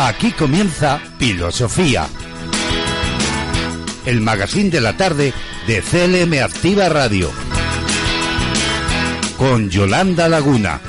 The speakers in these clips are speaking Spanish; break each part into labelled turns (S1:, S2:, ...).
S1: Aquí comienza Filosofía. El magazine de la tarde de CLM Activa Radio. Con Yolanda Laguna.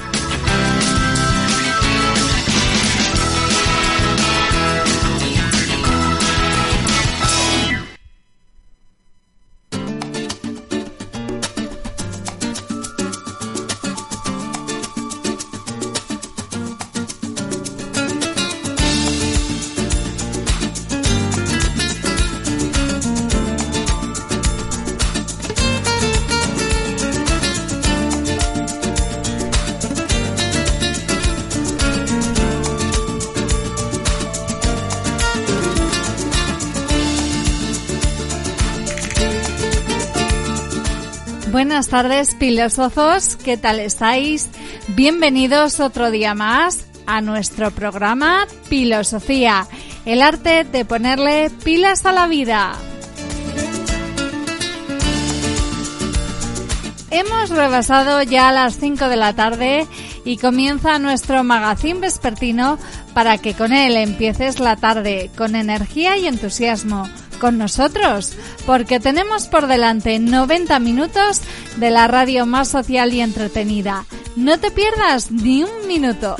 S2: Tardes, filósofos. ¿Qué tal estáis? Bienvenidos otro día más a nuestro programa Filosofía, el arte de ponerle pilas a la vida. Hemos rebasado ya las 5 de la tarde y comienza nuestro magazín vespertino para que con él empieces la tarde con energía y entusiasmo con nosotros, porque tenemos por delante 90 minutos de la radio más social y entretenida. No te pierdas ni un minuto.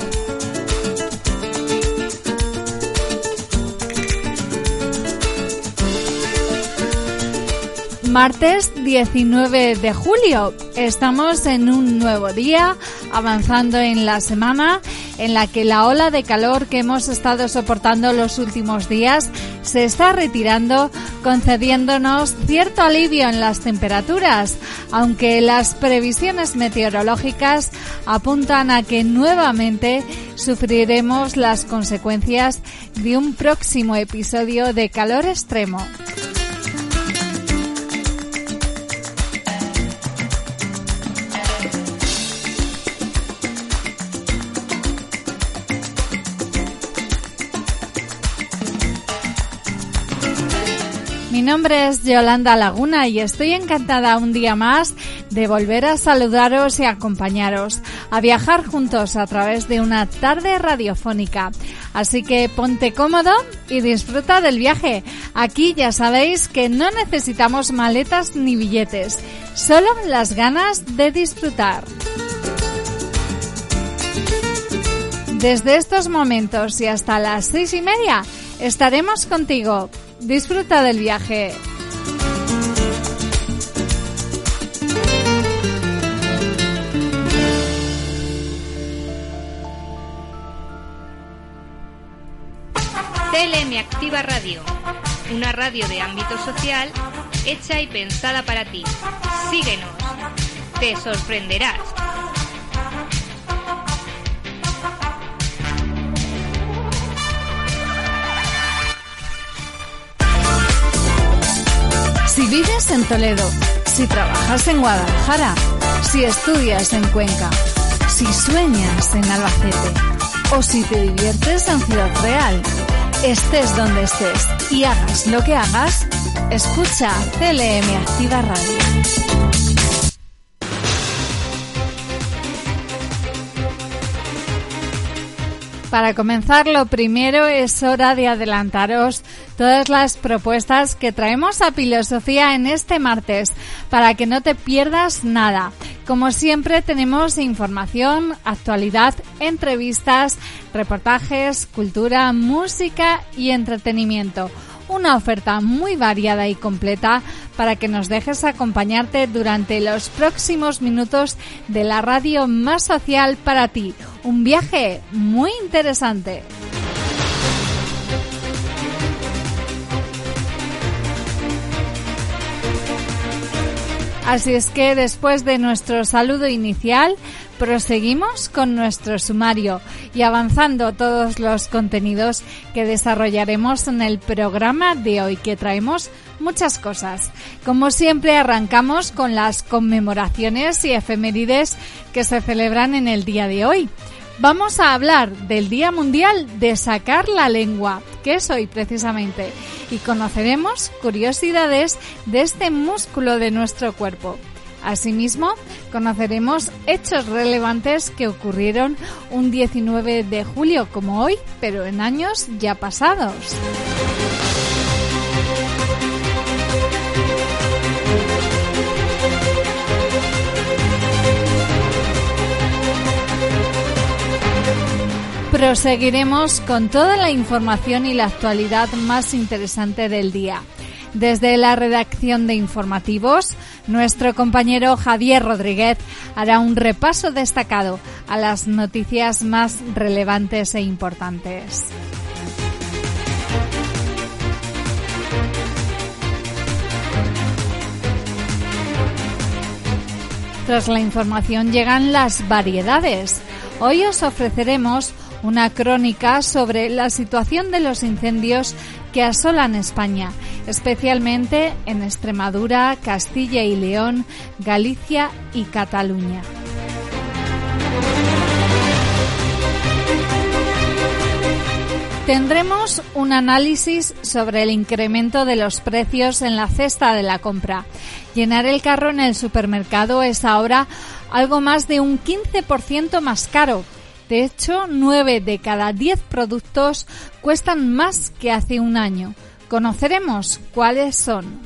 S2: Martes 19 de julio. Estamos en un nuevo día, avanzando en la semana en la que la ola de calor que hemos estado soportando los últimos días se está retirando, concediéndonos cierto alivio en las temperaturas, aunque las previsiones meteorológicas apuntan a que nuevamente sufriremos las consecuencias de un próximo episodio de calor extremo. Mi nombre es Yolanda Laguna y estoy encantada un día más de volver a saludaros y acompañaros, a viajar juntos a través de una tarde radiofónica. Así que ponte cómodo y disfruta del viaje. Aquí ya sabéis que no necesitamos maletas ni billetes, solo las ganas de disfrutar. Desde estos momentos y hasta las seis y media estaremos contigo Disfruta del viaje.
S3: CLM Activa Radio, una radio de ámbito social hecha y pensada para ti. Síguenos, te sorprenderás.
S2: Si vives en Toledo, si trabajas en Guadalajara, si estudias en Cuenca, si sueñas en Albacete o si te diviertes en Ciudad Real, estés donde estés y hagas lo que hagas, escucha CLM Activa Radio. Para comenzar, lo primero es hora de adelantaros todas las propuestas que traemos a Filosofía en este martes, para que no te pierdas nada. Como siempre, tenemos información, actualidad, entrevistas, reportajes, cultura, música y entretenimiento una oferta muy variada y completa para que nos dejes acompañarte durante los próximos minutos de la radio más social para ti. Un viaje muy interesante. Así es que después de nuestro saludo inicial, proseguimos con nuestro sumario y avanzando todos los contenidos que desarrollaremos en el programa de hoy, que traemos muchas cosas. Como siempre, arrancamos con las conmemoraciones y efemérides que se celebran en el día de hoy. Vamos a hablar del Día Mundial de Sacar la Lengua, que es hoy precisamente, y conoceremos curiosidades de este músculo de nuestro cuerpo. Asimismo, conoceremos hechos relevantes que ocurrieron un 19 de julio como hoy, pero en años ya pasados. Proseguiremos con toda la información y la actualidad más interesante del día. Desde la redacción de informativos, nuestro compañero Javier Rodríguez hará un repaso destacado a las noticias más relevantes e importantes. Tras la información llegan las variedades. Hoy os ofreceremos una crónica sobre la situación de los incendios que asolan España, especialmente en Extremadura, Castilla y León, Galicia y Cataluña. Tendremos un análisis sobre el incremento de los precios en la cesta de la compra. Llenar el carro en el supermercado es ahora algo más de un 15% más caro de hecho, 9 de cada 10 productos cuestan más que hace un año. Conoceremos cuáles son.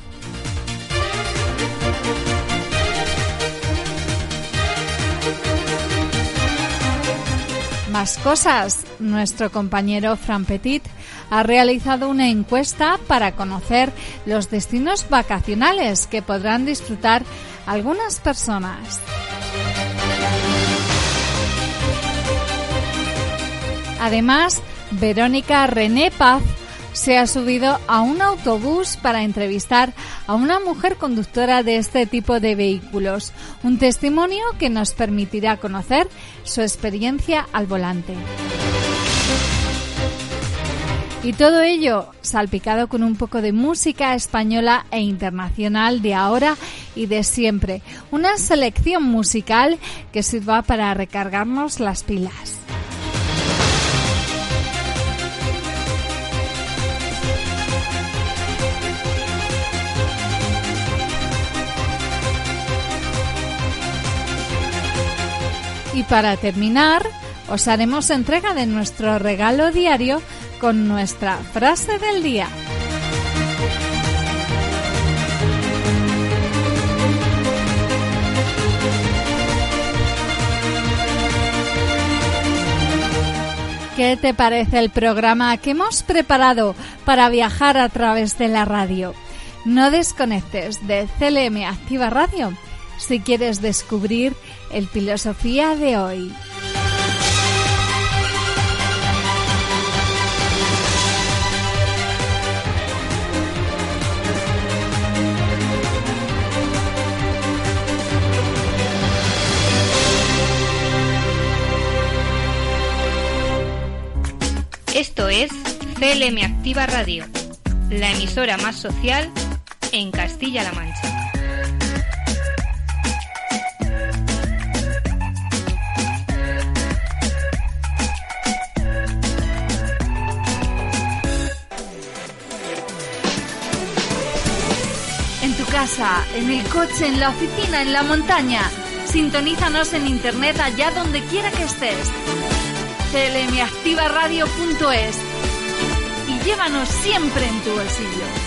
S2: Más cosas. Nuestro compañero Fran Petit ha realizado una encuesta para conocer los destinos vacacionales que podrán disfrutar algunas personas. Además, Verónica René Paz se ha subido a un autobús para entrevistar a una mujer conductora de este tipo de vehículos, un testimonio que nos permitirá conocer su experiencia al volante. Y todo ello salpicado con un poco de música española e internacional de ahora y de siempre. Una selección musical que sirva para recargarnos las pilas. Y para terminar, os haremos entrega de nuestro regalo diario con nuestra frase del día. ¿Qué te parece el programa que hemos preparado para viajar a través de la radio? No desconectes de CLM Activa Radio si quieres descubrir el filosofía de hoy.
S3: Esto es CLM Activa Radio, la emisora más social en Castilla-La Mancha.
S2: En el coche, en la oficina, en la montaña. Sintonízanos en internet allá donde quiera que estés. clmactivaradio.es y llévanos siempre en tu bolsillo.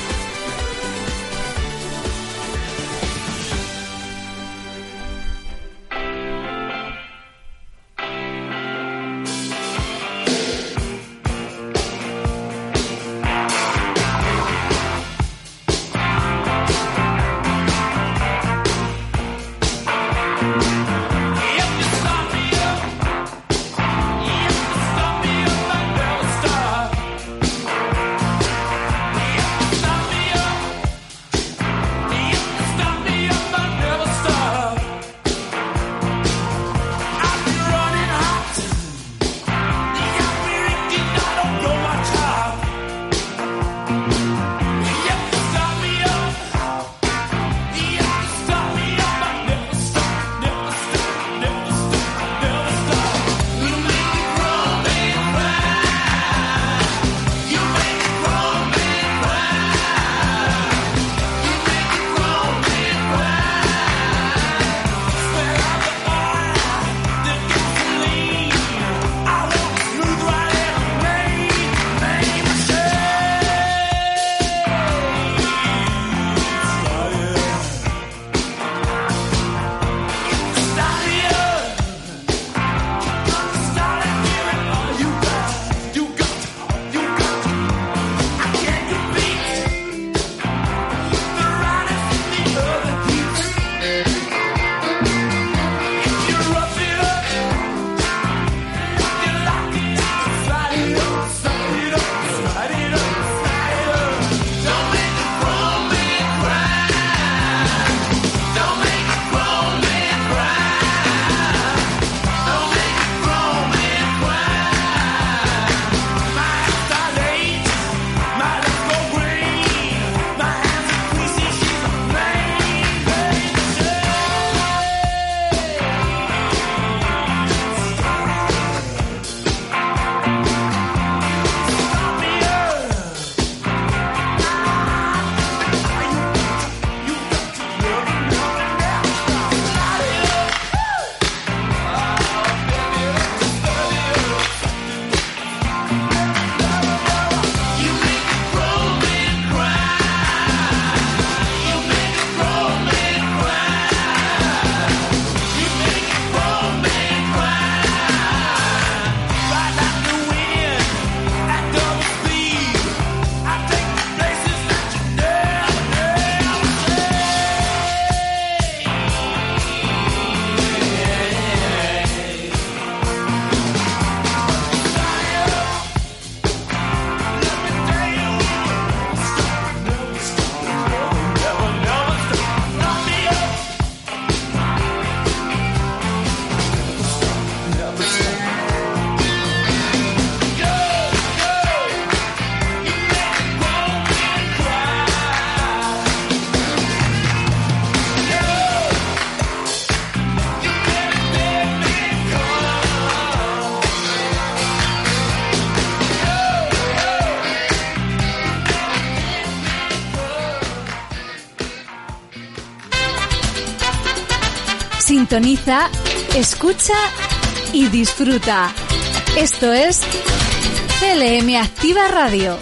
S2: Sintoniza, escucha y disfruta. Esto es CLM Activa Radio.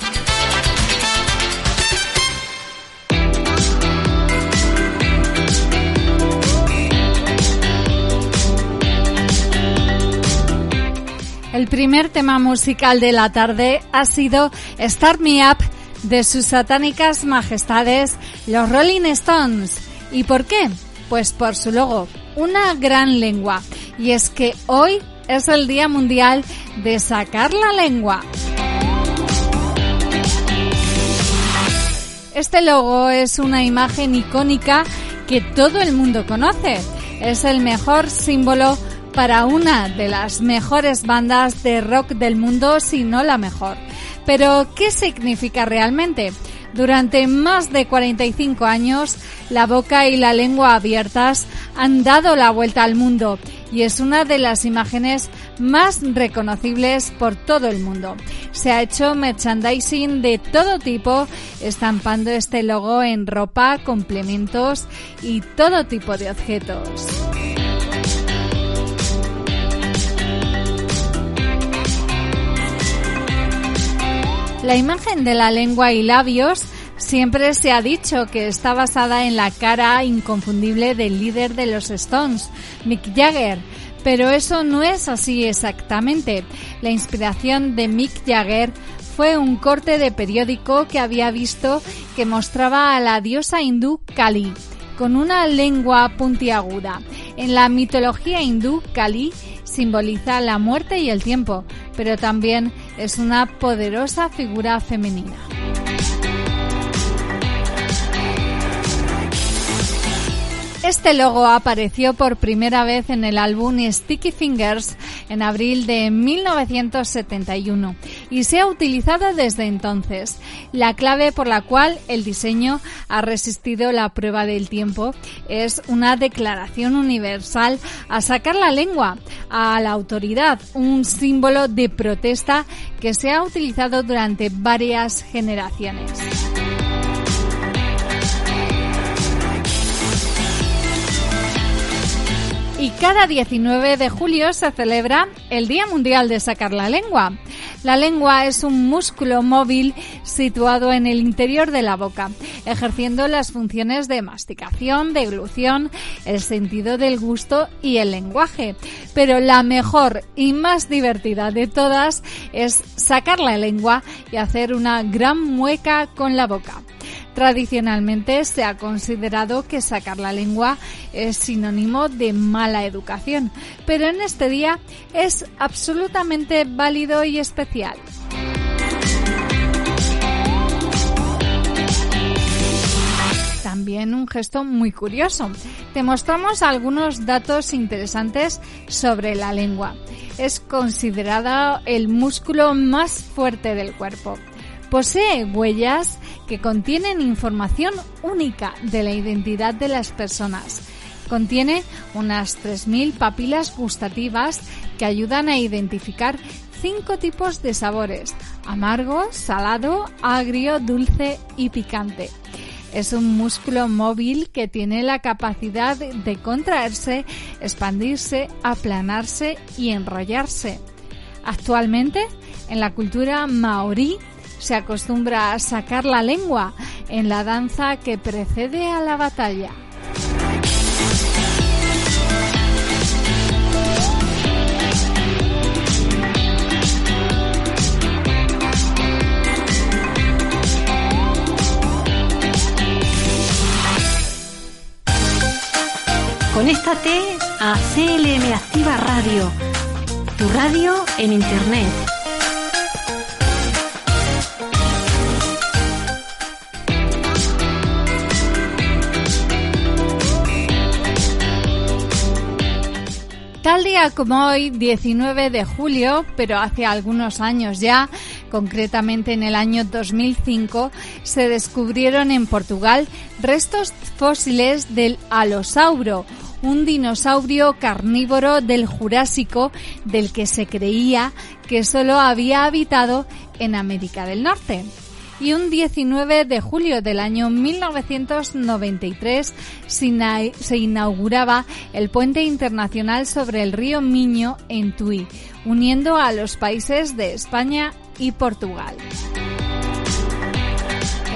S2: El primer tema musical de la tarde ha sido Start Me Up de sus satánicas majestades, los Rolling Stones. ¿Y por qué? Pues por su logo, una gran lengua. Y es que hoy es el Día Mundial de sacar la lengua. Este logo es una imagen icónica que todo el mundo conoce. Es el mejor símbolo para una de las mejores bandas de rock del mundo, si no la mejor. Pero, ¿qué significa realmente? Durante más de 45 años, la boca y la lengua abiertas han dado la vuelta al mundo y es una de las imágenes más reconocibles por todo el mundo. Se ha hecho merchandising de todo tipo, estampando este logo en ropa, complementos y todo tipo de objetos. La imagen de la lengua y labios siempre se ha dicho que está basada en la cara inconfundible del líder de los Stones, Mick Jagger. Pero eso no es así exactamente. La inspiración de Mick Jagger fue un corte de periódico que había visto que mostraba a la diosa hindú Kali con una lengua puntiaguda. En la mitología hindú, Kali simboliza la muerte y el tiempo, pero también es una poderosa figura femenina. Este logo apareció por primera vez en el álbum Sticky Fingers en abril de 1971 y se ha utilizado desde entonces. La clave por la cual el diseño ha resistido la prueba del tiempo es una declaración universal a sacar la lengua a la autoridad, un símbolo de protesta que se ha utilizado durante varias generaciones. Y cada 19 de julio se celebra el Día Mundial de Sacar la Lengua. La lengua es un músculo móvil situado en el interior de la boca, ejerciendo las funciones de masticación, deglución, el sentido del gusto y el lenguaje. Pero la mejor y más divertida de todas es sacar la lengua y hacer una gran mueca con la boca. Tradicionalmente se ha considerado que sacar la lengua es sinónimo de mala educación, pero en este día es absolutamente válido y especial. También un gesto muy curioso. Te mostramos algunos datos interesantes sobre la lengua. Es considerada el músculo más fuerte del cuerpo. Posee huellas que contienen información única de la identidad de las personas. Contiene unas 3.000 papilas gustativas que ayudan a identificar cinco tipos de sabores, amargo, salado, agrio, dulce y picante. Es un músculo móvil que tiene la capacidad de contraerse, expandirse, aplanarse y enrollarse. Actualmente, en la cultura maorí, se acostumbra a sacar la lengua en la danza que precede a la batalla.
S4: Conéctate a CLM Activa Radio, tu radio en Internet.
S2: Tal día como hoy, 19 de julio, pero hace algunos años ya, concretamente en el año 2005, se descubrieron en Portugal restos fósiles del alosauro, un dinosaurio carnívoro del Jurásico del que se creía que solo había habitado en América del Norte. Y un 19 de julio del año 1993 se inauguraba el puente internacional sobre el río Miño en Tui, uniendo a los países de España y Portugal.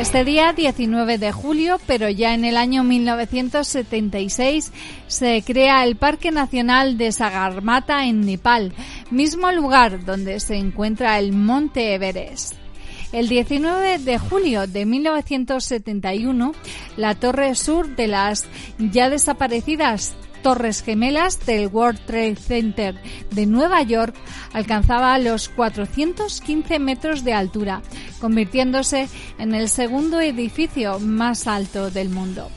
S2: Este día, 19 de julio, pero ya en el año 1976, se crea el Parque Nacional de Sagarmatha en Nepal, mismo lugar donde se encuentra el Monte Everest. El 19 de julio de 1971, la torre sur de las ya desaparecidas Torres Gemelas del World Trade Center de Nueva York alcanzaba los 415 metros de altura, convirtiéndose en el segundo edificio más alto del mundo.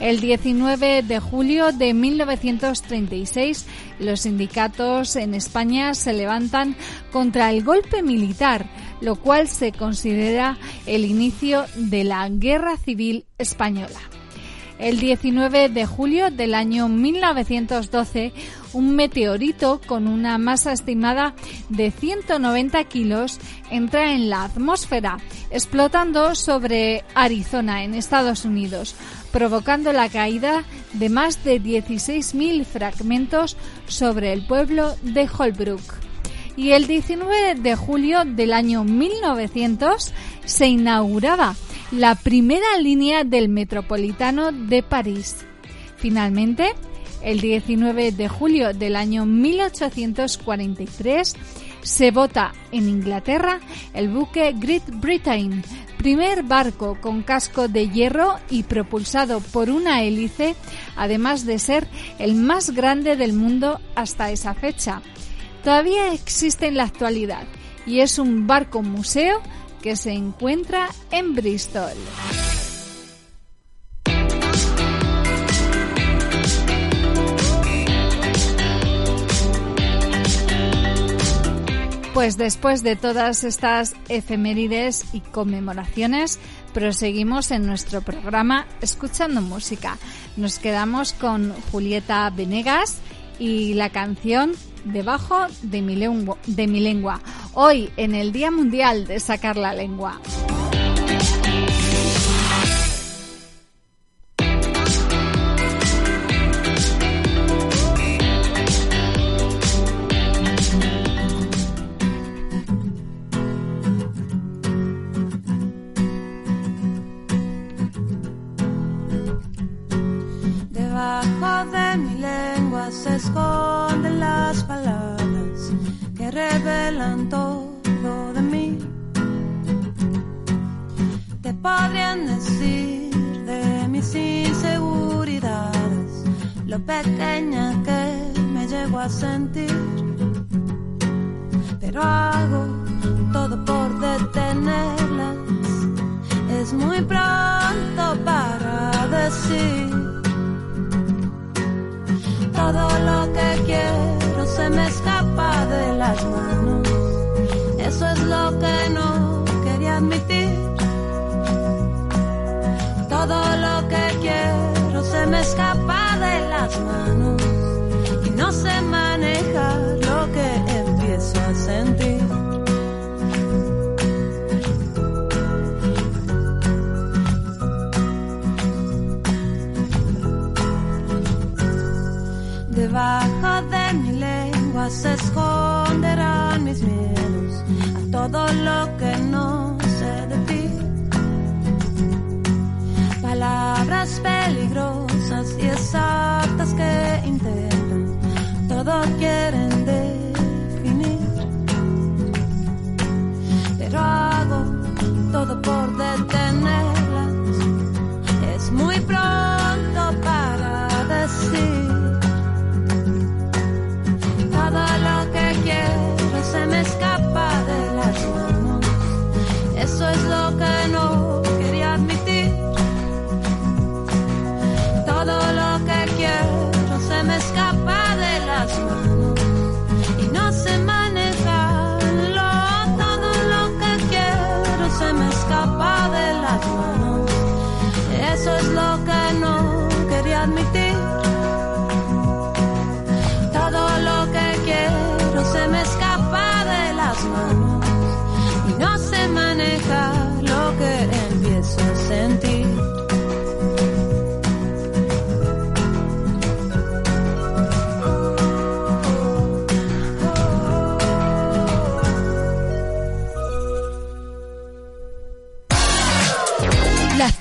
S2: El 19 de julio de 1936, los sindicatos en España se levantan contra el golpe militar, lo cual se considera el inicio de la Guerra Civil Española. El 19 de julio del año 1912, un meteorito con una masa estimada de 190 kilos entra en la atmósfera, explotando sobre Arizona, en Estados Unidos, provocando la caída de más de 16.000 fragmentos sobre el pueblo de Holbrook. Y el 19 de julio del año 1900 se inauguraba la primera línea del Metropolitano de París. Finalmente, el 19 de julio del año 1843, se vota en Inglaterra el buque Great Britain, primer barco con casco de hierro y propulsado por una hélice, además de ser el más grande del mundo hasta esa fecha. Todavía existe en la actualidad y es un barco museo que se encuentra en Bristol. Pues después de todas estas efemérides y conmemoraciones, proseguimos en nuestro programa escuchando música. Nos quedamos con Julieta Venegas y la canción Debajo de mi, lengua, de mi lengua, hoy en el Día Mundial de Sacar la Lengua.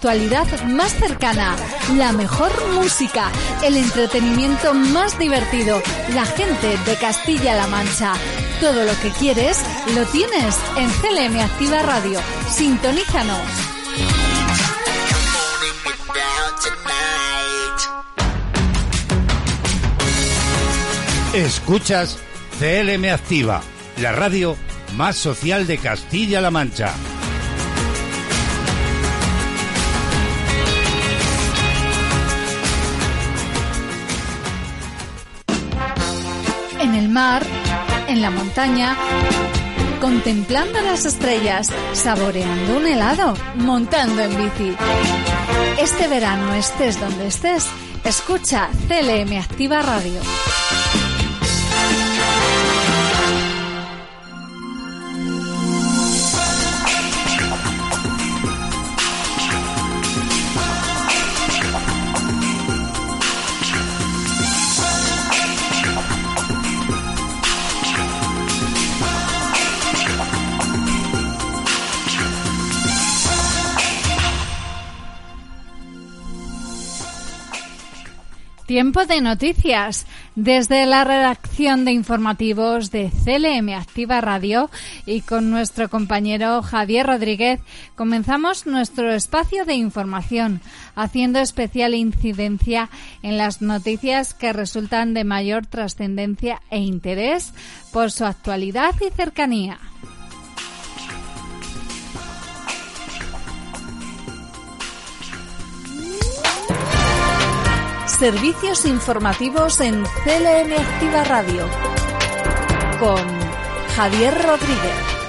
S2: Más cercana, la mejor música, el entretenimiento más divertido, la gente de Castilla-La Mancha. Todo lo que quieres lo tienes en CLM Activa Radio. Sintonízanos.
S1: Escuchas CLM Activa, la radio más social de Castilla-La Mancha.
S2: El mar, en la montaña, contemplando las estrellas, saboreando un helado, montando en bici. Este verano estés donde estés, escucha CLM Activa Radio. Tiempo de noticias. Desde la redacción de informativos de CLM Activa Radio y con nuestro compañero Javier Rodríguez comenzamos nuestro espacio de información, haciendo especial incidencia en las noticias que resultan de mayor trascendencia e interés por su actualidad y cercanía. Servicios informativos en CLM Activa Radio con Javier Rodríguez.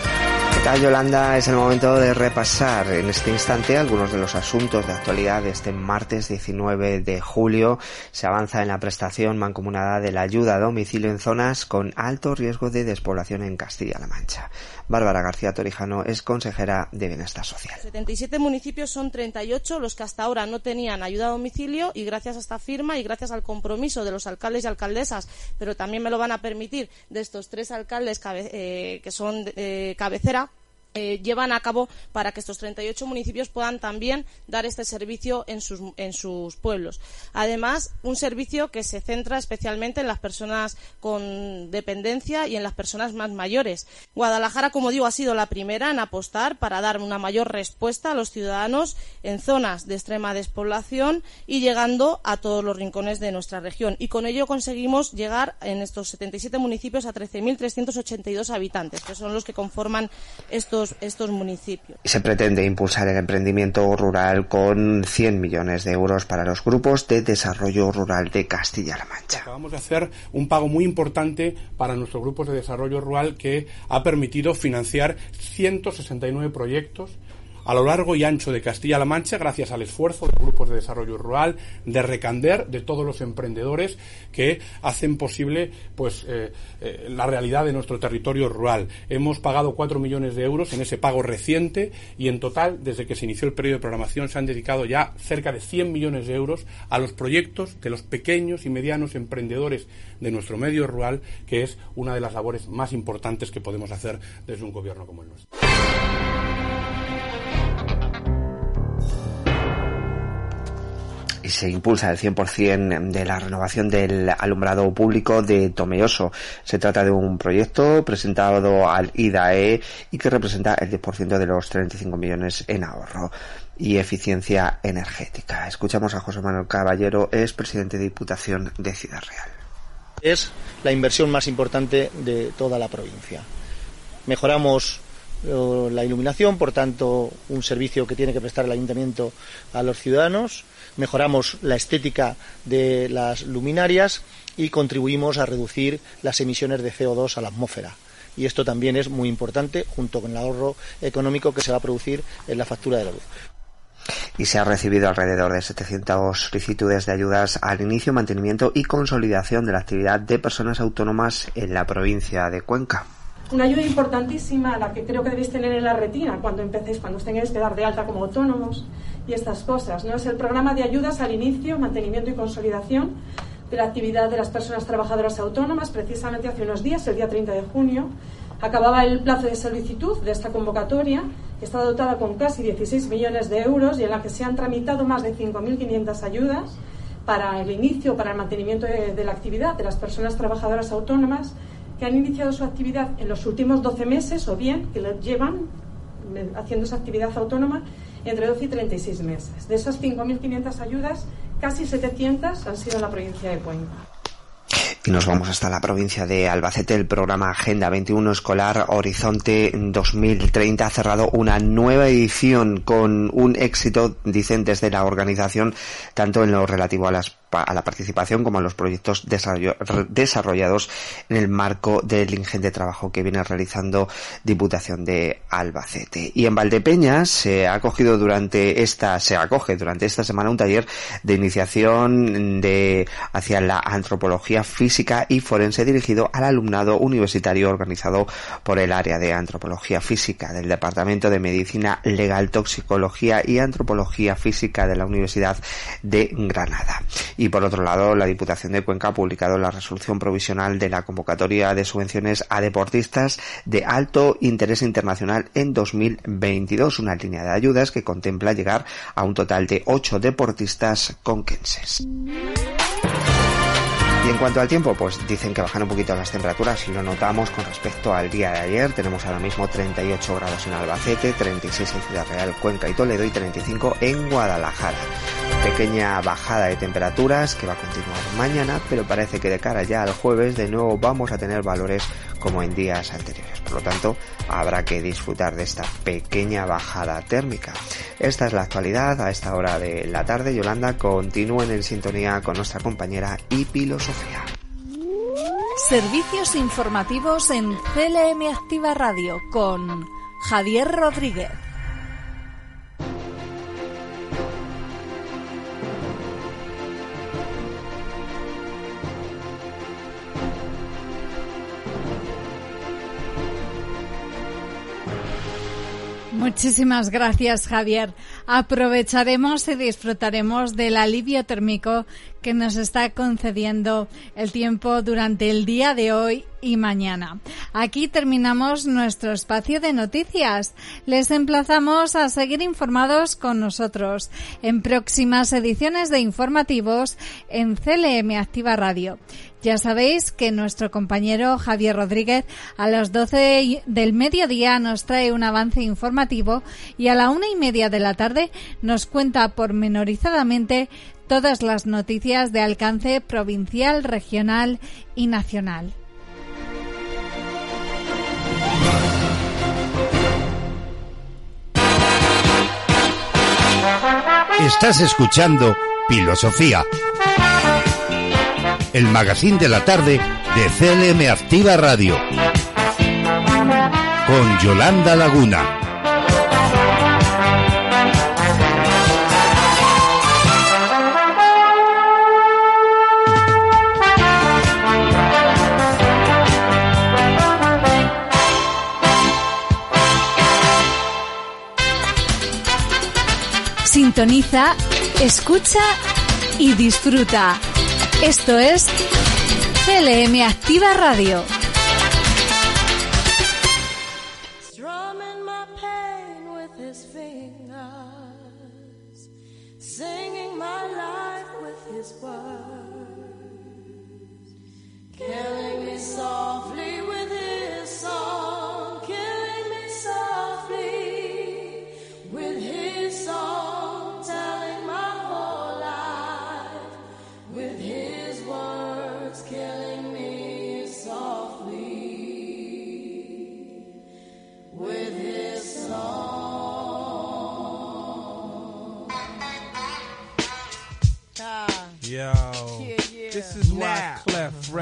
S5: ¿Qué tal, Yolanda? Es el momento de repasar en este instante algunos de los asuntos de actualidad de este martes 19 de julio. Se avanza en la prestación mancomunada de la ayuda a domicilio en zonas con alto riesgo de despoblación en Castilla-La Mancha. Bárbara García Torijano es consejera de Bienestar Social.
S6: 77 municipios son 38 los que hasta ahora no tenían ayuda a domicilio y gracias a esta firma y gracias al compromiso de los alcaldes y alcaldesas, pero también me lo van a permitir de estos tres alcaldes eh, que son eh, cabecera, eh, llevan a cabo para que estos 38 municipios puedan también dar este servicio en sus, en sus pueblos. Además, un servicio que se centra especialmente en las personas con dependencia y en las personas más mayores. Guadalajara, como digo, ha sido la primera en apostar para dar una mayor respuesta a los ciudadanos en zonas de extrema despoblación y llegando a todos los rincones de nuestra región. Y con ello conseguimos llegar en estos 77 municipios a 13.382 habitantes, que son los que conforman estos estos, municipios.
S5: Se pretende impulsar el emprendimiento rural con 100 millones de euros para los grupos de desarrollo rural de Castilla-La Mancha.
S7: Acabamos de hacer un pago muy importante para nuestros grupos de desarrollo rural que ha permitido financiar 169 proyectos a lo largo y ancho de Castilla-La Mancha, gracias al esfuerzo de grupos de desarrollo rural, de Recander, de todos los emprendedores que hacen posible pues eh, eh, la realidad de nuestro territorio rural. Hemos pagado cuatro millones de euros en ese pago reciente y en total, desde que se inició el periodo de programación, se han dedicado ya cerca de 100 millones de euros a los proyectos de los pequeños y medianos emprendedores de nuestro medio rural, que es una de las labores más importantes que podemos hacer desde un gobierno como el nuestro.
S5: Se impulsa el 100% de la renovación del alumbrado público de Tomelloso. Se trata de un proyecto presentado al IDAE y que representa el 10% de los 35 millones en ahorro y eficiencia energética. Escuchamos a José Manuel Caballero, es presidente de Diputación de Ciudad Real.
S8: Es la inversión más importante de toda la provincia. Mejoramos eh, la iluminación, por tanto, un servicio que tiene que prestar el ayuntamiento a los ciudadanos mejoramos la estética de las luminarias y contribuimos a reducir las emisiones de CO2 a la atmósfera. Y esto también es muy importante junto con el ahorro económico que se va a producir en la factura de la luz
S5: y se ha recibido alrededor de 700 solicitudes de ayudas al inicio, mantenimiento y consolidación de la actividad de personas autónomas en la provincia de Cuenca
S9: una ayuda importantísima, la que creo que debéis tener en la retina cuando empecéis, cuando os tengáis que dar de alta como autónomos y estas cosas, ¿no? Es el programa de ayudas al inicio, mantenimiento y consolidación de la actividad de las personas trabajadoras autónomas. Precisamente hace unos días, el día 30 de junio, acababa el plazo de solicitud de esta convocatoria que está dotada con casi 16 millones de euros y en la que se han tramitado más de 5.500 ayudas para el inicio, para el mantenimiento de, la actividad de las personas trabajadoras autónomas que han iniciado su actividad en los últimos 12 meses o bien que llevan eh, haciendo esa actividad autónoma entre 12 y 36 meses. De esas 5.500 ayudas, casi 700 han sido en la provincia de Cuenca.
S5: Y nos vamos hasta la provincia de Albacete. El programa Agenda 21 Escolar Horizonte 2030 ha cerrado una nueva edición con un éxito, dicen desde la organización, tanto en lo relativo a las a la participación como a los proyectos desarrollados en el marco del ingente trabajo que viene realizando Diputación de Albacete. Y en Valdepeñas se ha acogido durante esta, se acoge durante esta semana un taller de iniciación de hacia la antropología física y forense dirigido al alumnado universitario organizado por el área de antropología física del Departamento de Medicina Legal, Toxicología y Antropología Física de la Universidad de Granada. Y por otro lado, la Diputación de Cuenca ha publicado la resolución provisional de la convocatoria de subvenciones a deportistas de alto interés internacional en 2022, una línea de ayudas que contempla llegar a un total de ocho deportistas conquenses. Y en cuanto al tiempo, pues dicen que bajan un poquito las temperaturas y lo notamos con respecto al día de ayer. Tenemos ahora mismo 38 grados en Albacete, 36 en Ciudad Real, Cuenca y Toledo y 35 en Guadalajara. Pequeña bajada de temperaturas que va a continuar mañana, pero parece que de cara ya al jueves de nuevo vamos a tener valores como en días anteriores. Por lo tanto, habrá que disfrutar de esta pequeña bajada térmica. Esta es la actualidad a esta hora de la tarde. Yolanda, continúen en sintonía con nuestra compañera Ipilo Sofía.
S2: Servicios informativos en CLM Activa Radio con Javier Rodríguez. Muchísimas gracias, Javier. Aprovecharemos y disfrutaremos del alivio térmico que nos está concediendo el tiempo durante el día de hoy y mañana. Aquí terminamos nuestro espacio de noticias. Les emplazamos a seguir informados con nosotros en próximas ediciones de informativos en CLM Activa Radio. Ya sabéis que nuestro compañero Javier Rodríguez a las 12 del mediodía nos trae un avance informativo y a la una y media de la tarde nos cuenta pormenorizadamente todas las noticias de alcance provincial, regional y nacional.
S1: Estás escuchando Filosofía, el magazine de la tarde de CLM Activa Radio, con Yolanda Laguna.
S2: Sintoniza, escucha y disfruta. Esto es CLM Activa Radio.
S10: My pain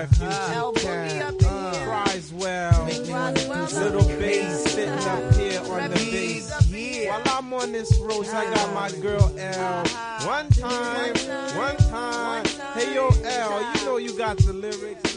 S11: Clef Refugee
S10: Uh,
S11: Camp
S10: up in
S11: uh,
S10: here.
S11: cries well. Little bass sitting up here on the
S10: Refugees
S11: bass. While I'm on this road, I got my girl L. One time, one time. Hey yo, L, you know you got the lyrics.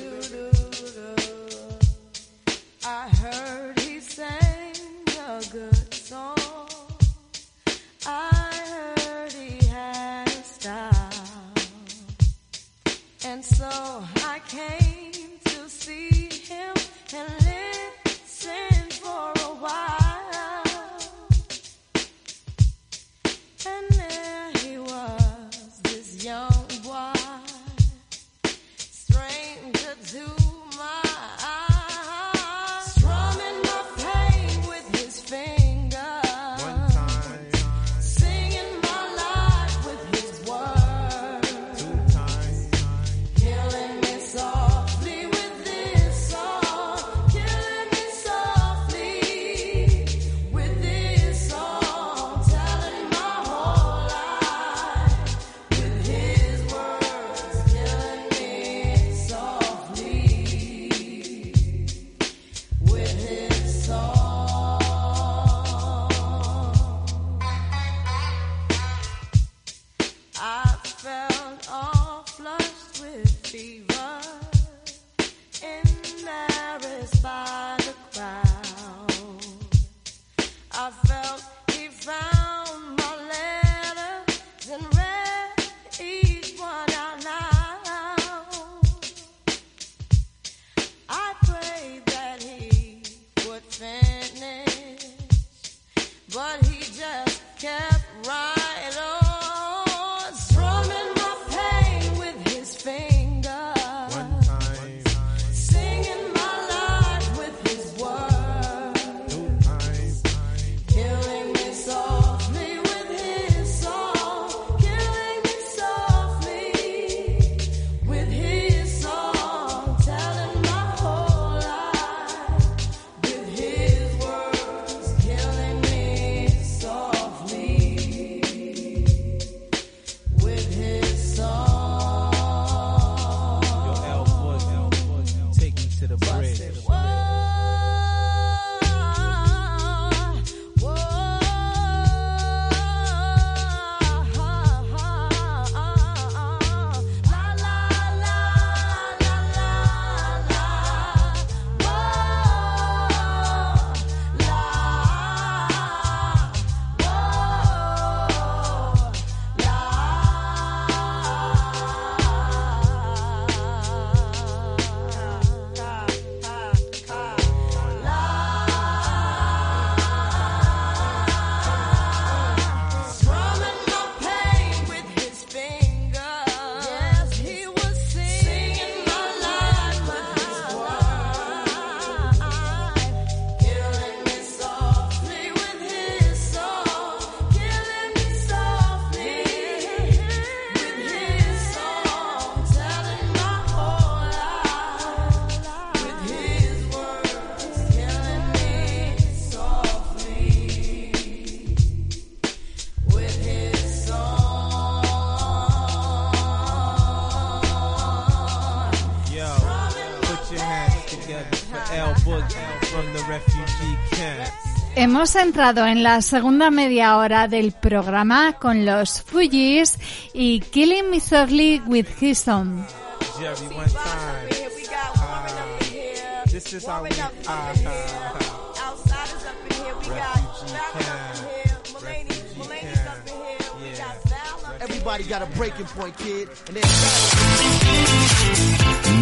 S2: Hemos entrado en la segunda media hora del programa con los Fugees y Killing Me Softly with His
S12: then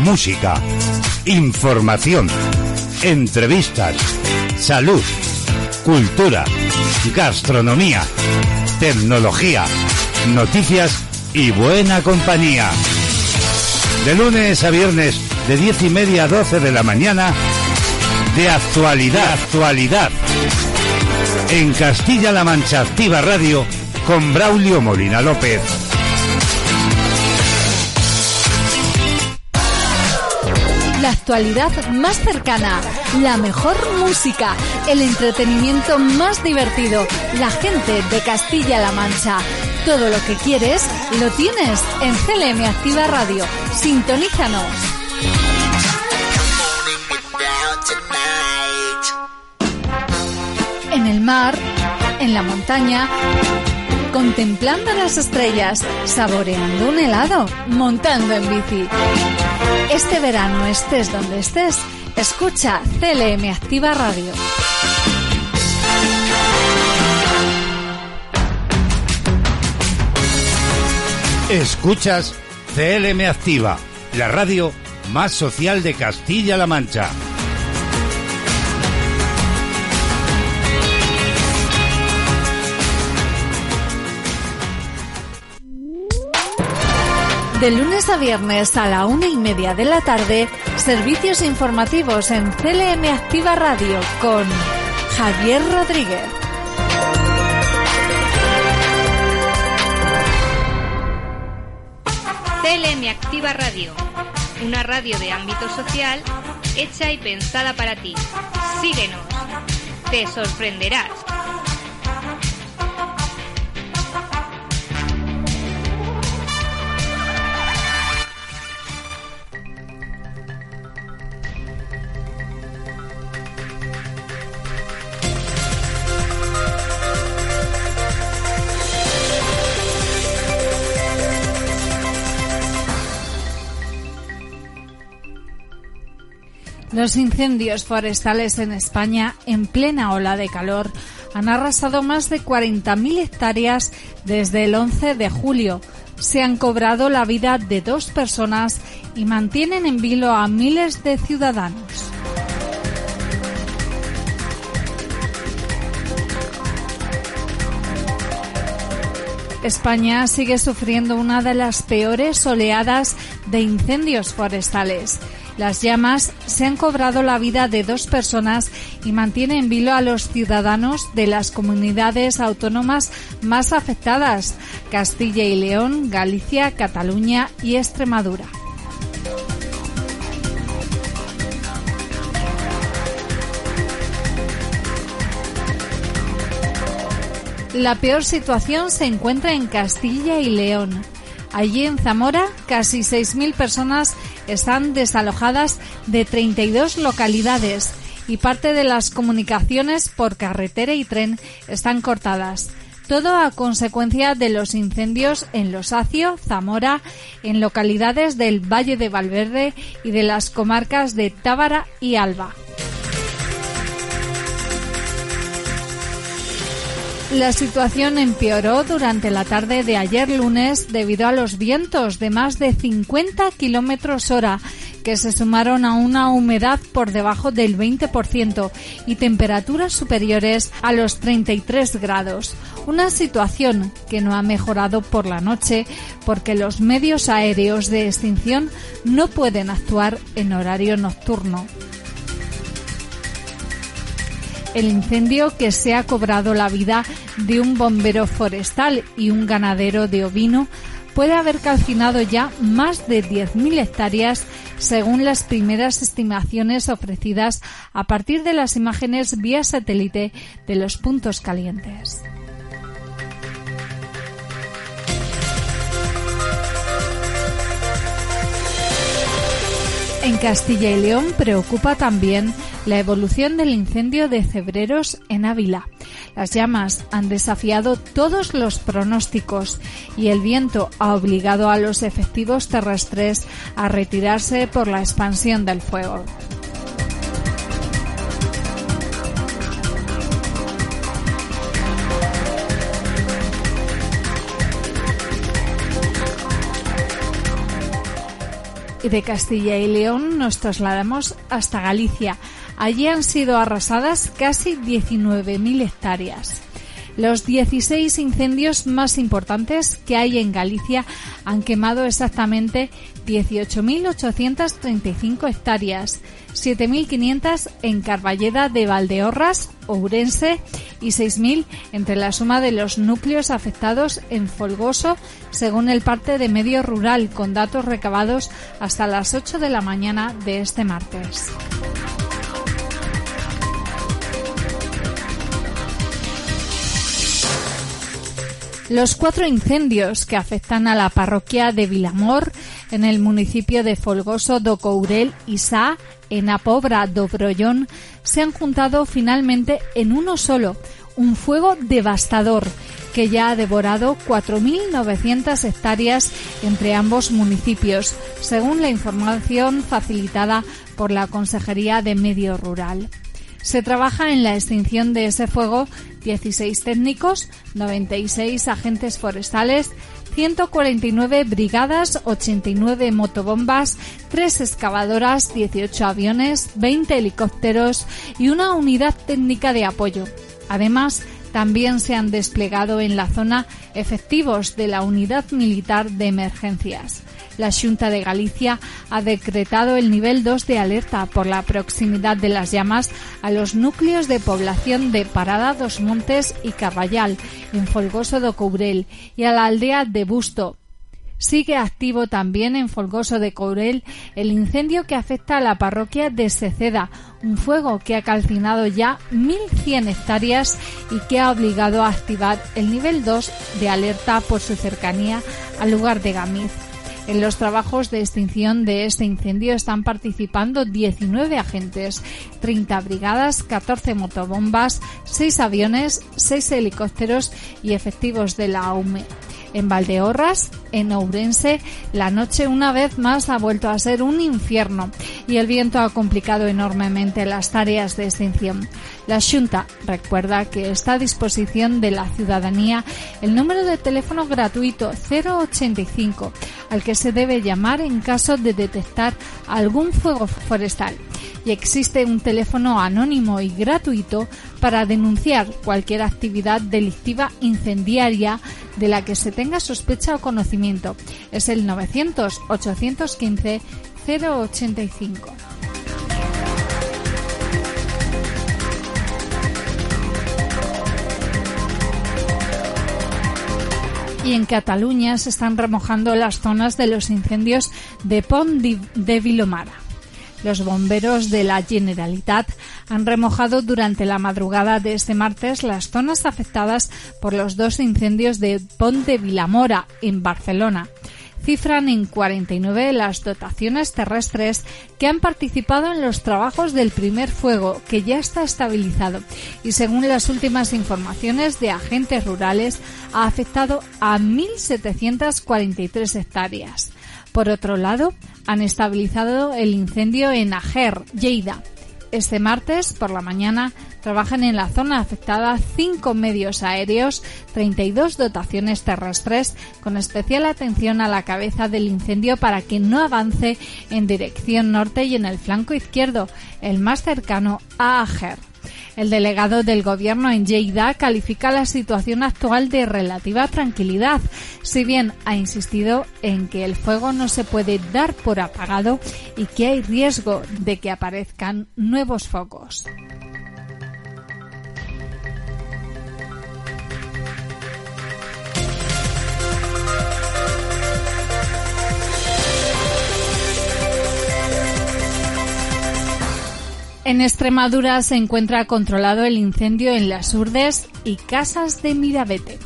S1: Música, información, entrevistas, salud, cultura, gastronomía, tecnología, noticias y buena compañía. De lunes a viernes, de diez y media a 12 de la mañana, de actualidad, actualidad. En Castilla-La Mancha Activa Radio con Braulio Molina López.
S2: Actualidad más cercana, la mejor música, el entretenimiento más divertido, la gente de Castilla-La Mancha. Todo lo que quieres lo tienes en CLM Activa Radio. Sintonízanos. En el mar, en la montaña, contemplando las estrellas, saboreando un helado, montando en bici. Este verano estés donde estés, escucha CLM Activa Radio.
S1: Escuchas CLM Activa, la radio más social de Castilla-La Mancha.
S2: De lunes a viernes a la una y media de la tarde, servicios informativos en CLM Activa Radio con Javier Rodríguez.
S3: CLM Activa Radio, una radio de ámbito social hecha y pensada para ti. Síguenos, te sorprenderás.
S2: Los incendios forestales en España, en plena ola de calor, han arrasado más de 40.000 hectáreas desde el 11 de julio. Se han cobrado la vida de dos personas y mantienen en vilo a miles de ciudadanos. España sigue sufriendo una de las peores oleadas de incendios forestales. Las llamas se han cobrado la vida de dos personas y mantienen en vilo a los ciudadanos de las comunidades autónomas más afectadas, Castilla y León, Galicia, Cataluña y Extremadura. La peor situación se encuentra en Castilla y León. Allí en Zamora, casi 6.000 personas están desalojadas de 32 localidades y parte de las comunicaciones por carretera y tren están cortadas. Todo a consecuencia de los incendios en Los Acio, Zamora, en localidades del Valle de Valverde y de las comarcas de Tábara y Alba. La situación empeoró durante la tarde de ayer lunes debido a los vientos de más de 50 kilómetros hora que se sumaron a una humedad por debajo del 20% y temperaturas superiores a los 33 grados. Una situación que no ha mejorado por la noche porque los medios aéreos de extinción no pueden actuar en horario nocturno el incendio que se ha cobrado la vida de un bombero forestal y un ganadero de ovino puede haber calcinado ya más de 10.000 hectáreas según las primeras estimaciones ofrecidas a partir de las imágenes vía satélite de los puntos calientes. En Castilla y León preocupa también la evolución del incendio de Cebreros en Ávila. Las llamas han desafiado todos los pronósticos y el viento ha obligado a los efectivos terrestres a retirarse por la expansión del fuego. y de Castilla y León nos trasladamos hasta Galicia. Allí han sido arrasadas casi 19.000 hectáreas. Los 16 incendios más importantes que hay en Galicia han quemado exactamente 18.835 hectáreas, 7.500 en Carballeda de Valdeorras, Ourense y 6.000 entre la suma de los núcleos afectados en Folgoso, según el parte de medio rural, con datos recabados hasta las 8 de la mañana de este martes. Los cuatro incendios que afectan a la parroquia de Vilamor en el municipio de Folgoso do Courel y Sá, en Apobra do Brollón, se han juntado finalmente en uno solo, un fuego devastador que ya ha devorado 4.900 hectáreas entre ambos municipios, según la información facilitada por la Consejería de Medio Rural. Se trabaja en la extinción de ese fuego 16 técnicos, 96 agentes forestales, 149 brigadas, 89 motobombas, 3 excavadoras, 18 aviones, 20 helicópteros y una unidad técnica de apoyo. Además, también se han desplegado en la zona efectivos de la Unidad Militar de Emergencias la Junta de Galicia ha decretado el nivel 2 de alerta por la proximidad de las llamas a los núcleos de población de Parada dos Montes y Caballal, en Folgoso do Courel, y a la aldea de Busto, Sigue activo también en Folgoso de Courel el incendio que afecta a la parroquia de Seceda, un fuego que ha calcinado ya 1.100 hectáreas y que ha obligado a activar el nivel 2 de alerta por su cercanía al lugar de Gamiz. En los trabajos de extinción de este incendio están participando 19 agentes, 30 brigadas, 14 motobombas, 6 aviones, 6 helicópteros y efectivos de la AUME. En Valdeorras, en Ourense, la noche una vez más ha vuelto a ser un infierno y el viento ha complicado enormemente las tareas de extinción. La Junta recuerda que está a disposición de la ciudadanía el número de teléfono gratuito 085 al que se debe llamar en caso de detectar algún fuego forestal y existe un teléfono anónimo y gratuito para denunciar cualquier actividad delictiva incendiaria de la que se tenga sospecha o conocimiento. Es el 900 815 085. y en Cataluña se están remojando las zonas de los incendios de Pont de Vilomara. Los bomberos de la Generalitat han remojado durante la madrugada de este martes las zonas afectadas por los dos incendios de Pont de Vilamora en Barcelona cifran en 49 las dotaciones terrestres que han participado en los trabajos del primer fuego, que ya está estabilizado y según las últimas informaciones de agentes rurales ha afectado a 1.743 hectáreas. Por otro lado, han estabilizado el incendio en Ager, Lleida, este martes por la mañana trabajan en la zona afectada cinco medios aéreos, 32 dotaciones terrestres, con especial atención a la cabeza del incendio para que no avance en dirección norte y en el flanco izquierdo, el más cercano a Ager. El delegado del gobierno en Lleida califica la situación actual de relativa tranquilidad, si bien ha insistido en que el fuego no se puede dar por apagado y que hay riesgo de que aparezcan nuevos focos. En Extremadura se encuentra controlado el incendio en las Urdes y Casas de Mirabete.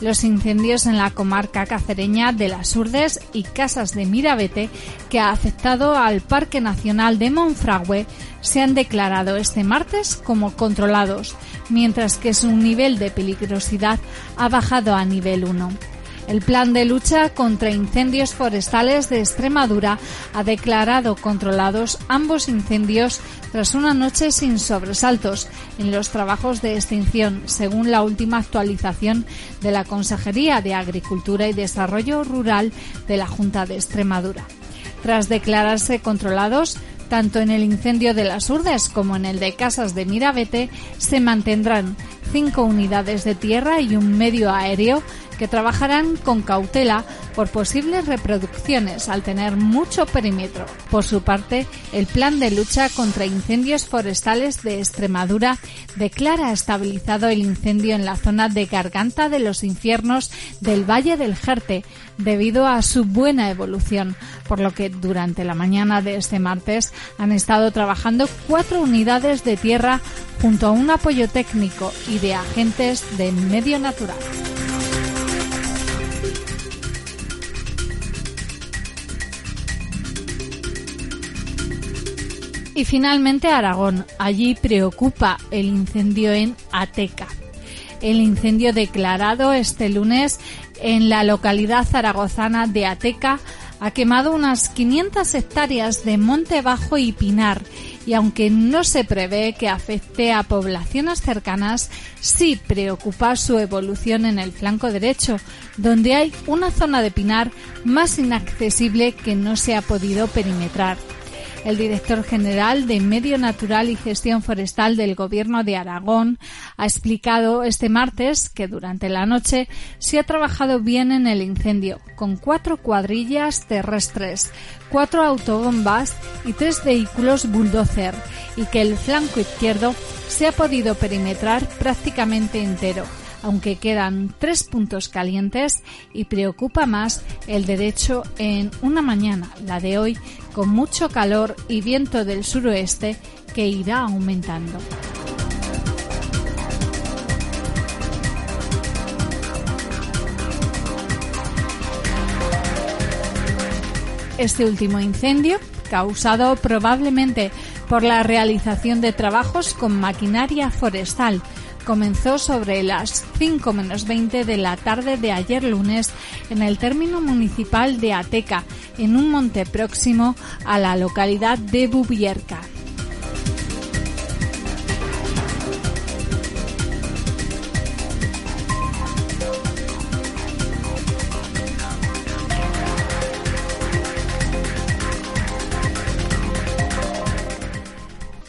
S2: Los incendios en la comarca cacereña de las Urdes y Casas de Mirabete, que ha afectado al Parque Nacional de Monfragüe, se han declarado este martes como controlados, mientras que su nivel de peligrosidad ha bajado a nivel 1. El Plan de Lucha contra Incendios Forestales de Extremadura ha declarado controlados ambos incendios tras una noche sin sobresaltos en los trabajos de extinción, según la última actualización de la Consejería de Agricultura y Desarrollo Rural de la Junta de Extremadura. Tras declararse controlados, tanto en el incendio de las Urdes como en el de Casas de Mirabete, se mantendrán cinco unidades de tierra y un medio aéreo que trabajarán con cautela por posibles reproducciones al tener mucho perímetro. Por su parte, el Plan de Lucha contra Incendios Forestales de Extremadura declara estabilizado el incendio en la zona de Garganta de los Infiernos del Valle del Jerte, debido a su buena evolución, por lo que durante la mañana de este martes han estado trabajando cuatro unidades de tierra junto a un apoyo técnico y de agentes de medio natural. Y finalmente Aragón. Allí preocupa el incendio en Ateca. El incendio declarado este lunes en la localidad zaragozana de Ateca ha quemado unas 500 hectáreas de monte bajo y pinar y aunque no se prevé que afecte a poblaciones cercanas, sí preocupa su evolución en el flanco derecho, donde hay una zona de pinar más inaccesible que no se ha podido perimetrar. El director general de Medio Natural y Gestión Forestal del Gobierno de Aragón ha explicado este martes que durante la noche se ha trabajado bien en el incendio, con cuatro cuadrillas terrestres, cuatro autobombas y tres vehículos bulldozer, y que el flanco izquierdo se ha podido perimetrar prácticamente entero aunque quedan tres puntos calientes y preocupa más el derecho en una mañana, la de hoy, con mucho calor y viento del suroeste que irá aumentando. Este último incendio, causado probablemente por la realización de trabajos con maquinaria forestal, comenzó sobre las 5 menos 20 de la tarde de ayer lunes en el término municipal de Ateca, en un monte próximo a la localidad de Bubierca.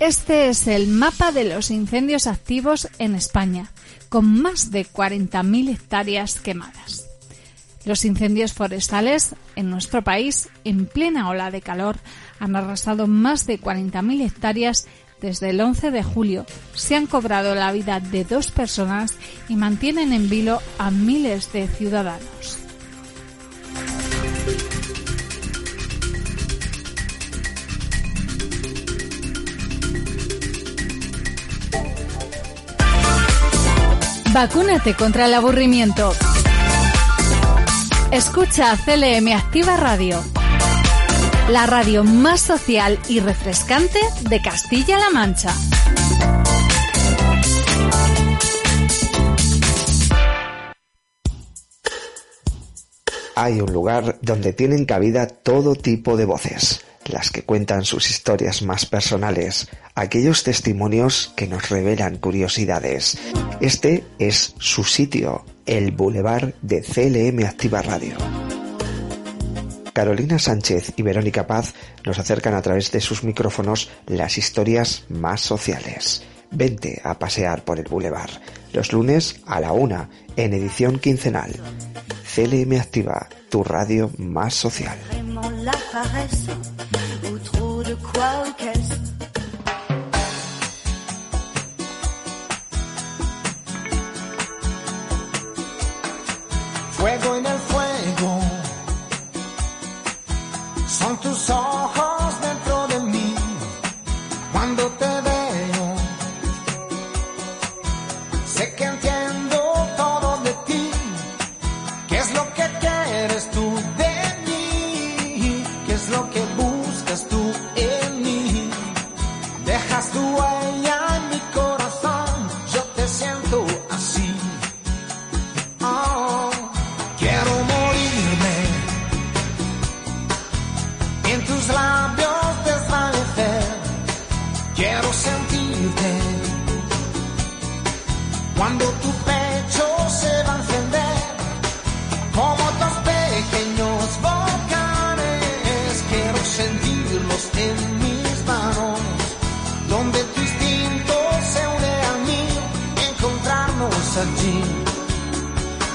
S2: Este es el mapa de los incendios activos en España, con más de 40.000 hectáreas quemadas. Los incendios forestales en nuestro país, en plena ola de calor, han arrasado más de 40.000 hectáreas desde el 11 de julio. Se han cobrado la vida de dos personas y mantienen en vilo a miles de ciudadanos. Vacúnate contra el aburrimiento. Escucha CLM Activa Radio, la radio más social y refrescante de Castilla-La Mancha.
S5: Hay un lugar donde tienen cabida todo tipo de voces las que cuentan sus historias más personales, aquellos testimonios que nos revelan curiosidades. Este es su sitio, el Boulevard de CLM Activa Radio. Carolina Sánchez y Verónica Paz nos acercan a través de sus micrófonos las historias más sociales. Vente a pasear por el Boulevard, los lunes a la una, en edición quincenal. CLM Activa, tu radio más social.
S13: Fuego en el fuego, son tus ojos dentro de mí. Cuando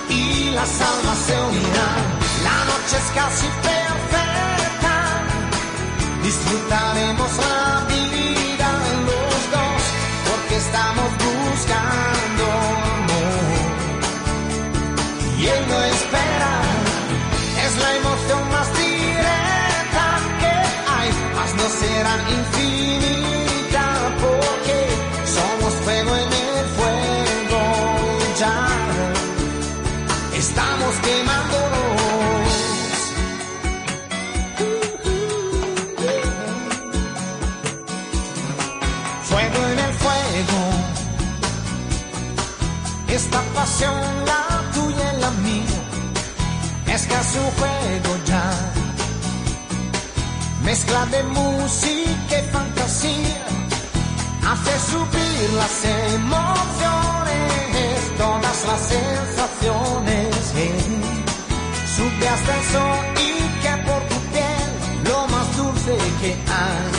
S13: y las almas se unirán. La noche es casi perfecta, disfrutaremos la vida los dos, porque estamos buscando amor. Y él no espera, es la emoción más directa que hay, mas no será infinita, la tuya y la mía, es casi un juego ya. Mezcla de música y fantasía, hace subir las emociones, todas las sensaciones. Sube hasta el sol y que por tu piel lo más dulce que hay.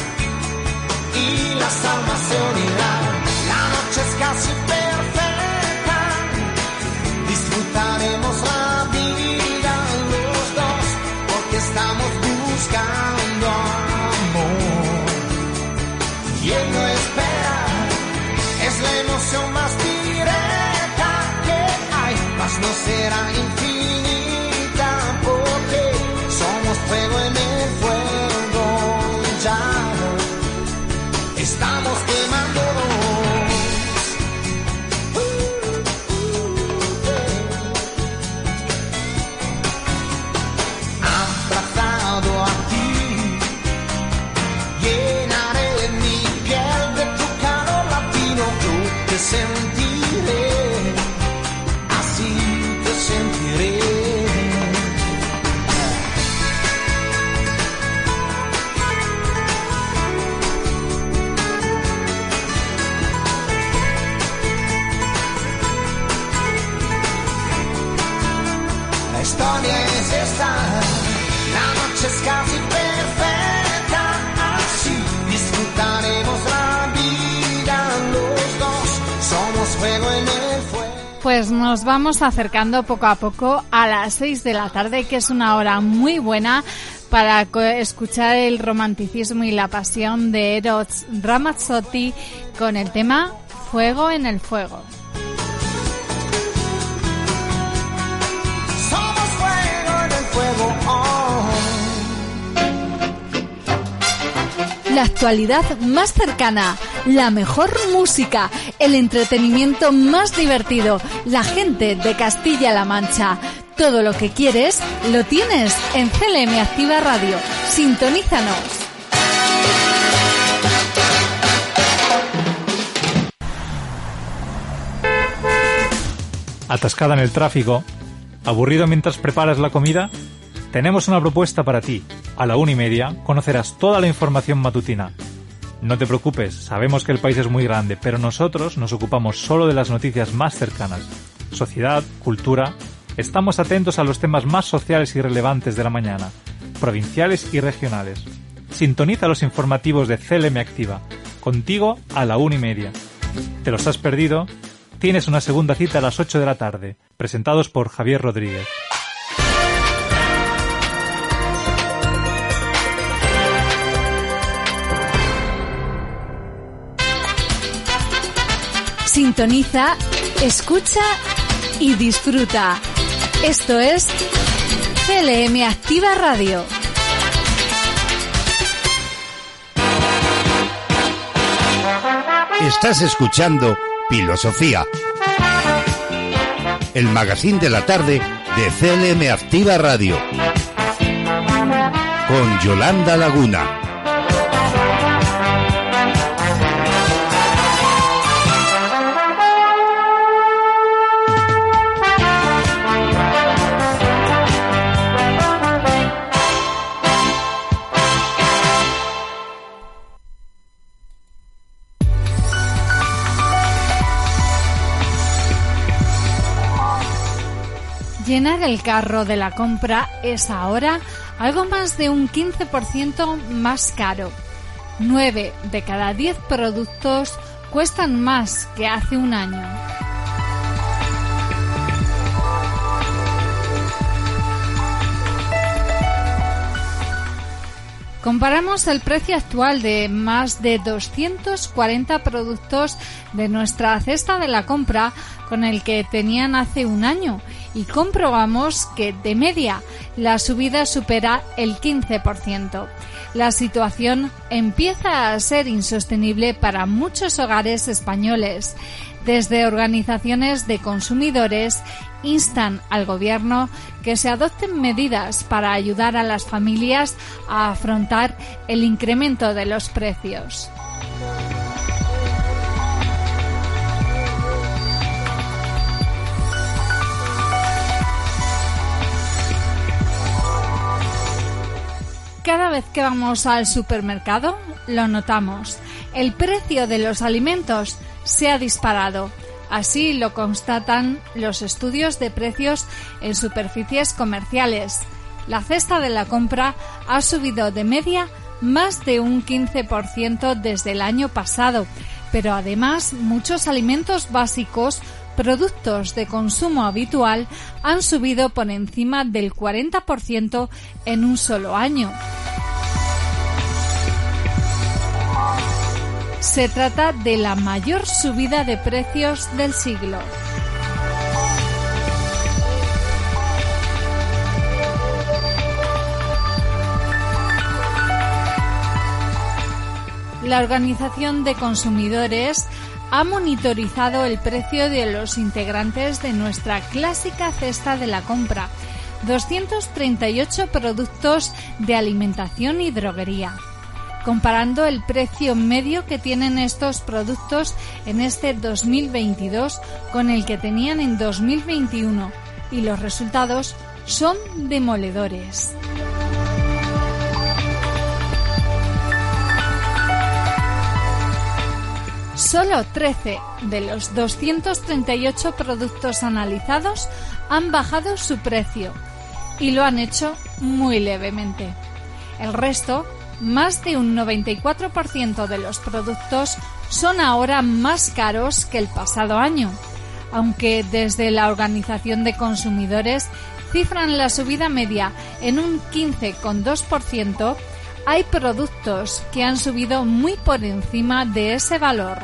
S13: Y las almas se unirán, la noche es casi
S2: Pues nos vamos acercando poco a poco a las 6 de la tarde, que es una hora muy buena para escuchar el romanticismo y la pasión de Eros Ramazzotti con el tema Fuego en el Fuego.
S13: Somos fuego en el fuego. oh.
S2: La actualidad más cercana, la mejor música, el entretenimiento más divertido, la gente de Castilla-La Mancha. Todo lo que quieres lo tienes en CLM Activa Radio. Sintonízanos.
S14: ¿Atascada en el tráfico? ¿Aburrido mientras preparas la comida? Tenemos una propuesta para ti. A la una y media conocerás toda la información matutina. No te preocupes, sabemos que el país es muy grande, pero nosotros nos ocupamos solo de las noticias más cercanas. Sociedad, cultura. Estamos atentos a los temas más sociales y relevantes de la mañana, provinciales y regionales. Sintoniza los informativos de CLM Activa, contigo a la una y media. ¿Te los has perdido? Tienes una segunda cita a las 8 de la tarde, presentados por Javier Rodríguez.
S2: Sintoniza, escucha y disfruta. Esto es CLM Activa Radio.
S1: Estás escuchando Filosofía. El magazine de la tarde de CLM Activa Radio. Con Yolanda Laguna.
S2: El carro de la compra es ahora algo más de un 15% más caro. 9 de cada 10 productos cuestan más que hace un año. Comparamos el precio actual de más de 240 productos de nuestra cesta de la compra con el que tenían hace un año y comprobamos que de media la subida supera el 15%. La situación empieza a ser insostenible para muchos hogares españoles. Desde organizaciones de consumidores instan al gobierno que se adopten medidas para ayudar a las familias a afrontar el incremento de los precios. Cada vez que vamos al supermercado lo notamos. El precio de los alimentos se ha disparado. Así lo constatan los estudios de precios en superficies comerciales. La cesta de la compra ha subido de media más de un 15% desde el año pasado, pero además muchos alimentos básicos, productos de consumo habitual, han subido por encima del 40% en un solo año. Se trata de la mayor subida de precios del siglo. La Organización de Consumidores ha monitorizado el precio de los integrantes de nuestra clásica cesta de la compra, 238 productos de alimentación y droguería. Comparando el precio medio que tienen estos productos en este 2022 con el que tenían en 2021 y los resultados son demoledores. Solo 13 de los 238 productos analizados han bajado su precio y lo han hecho muy levemente. El resto más de un 94% de los productos son ahora más caros que el pasado año, aunque desde la Organización de Consumidores cifran la subida media en un 15,2%, hay productos que han subido muy por encima de ese valor.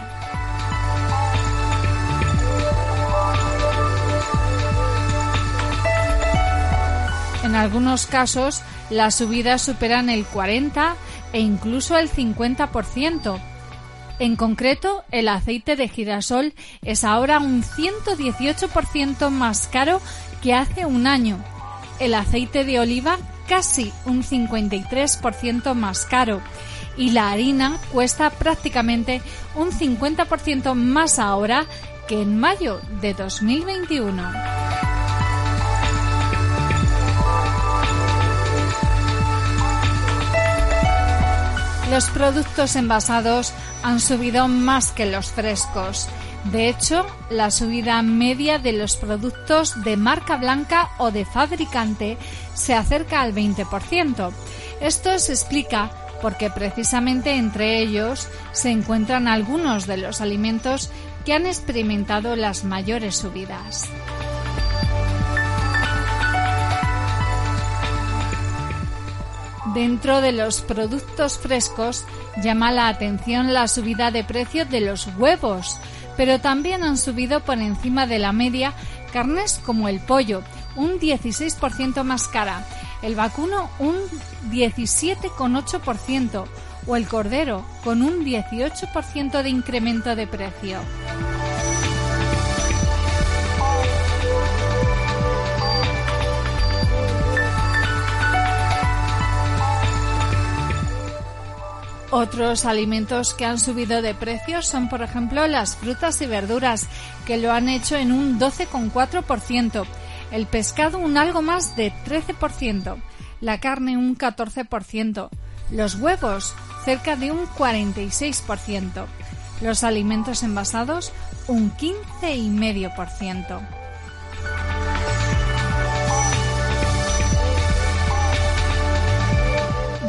S2: En algunos casos, las subidas superan el 40 e incluso el 50%. En concreto, el aceite de girasol es ahora un 118% más caro que hace un año. El aceite de oliva casi un 53% más caro y la harina cuesta prácticamente un 50% más ahora que en mayo de 2021. Los productos envasados han subido más que los frescos. De hecho, la subida media de los productos de marca blanca o de fabricante se acerca al 20%. Esto se explica porque precisamente entre ellos se encuentran algunos de los alimentos que han experimentado las mayores subidas. Dentro de los productos frescos llama la atención la subida de precio de los huevos, pero también han subido por encima de la media carnes como el pollo, un 16% más cara, el vacuno un 17,8% o el cordero con un 18% de incremento de precio. Otros alimentos que han subido de precio son, por ejemplo, las frutas y verduras, que lo han hecho en un 12,4%, el pescado un algo más de 13%, la carne un 14%, los huevos cerca de un 46%, los alimentos envasados un 15,5%.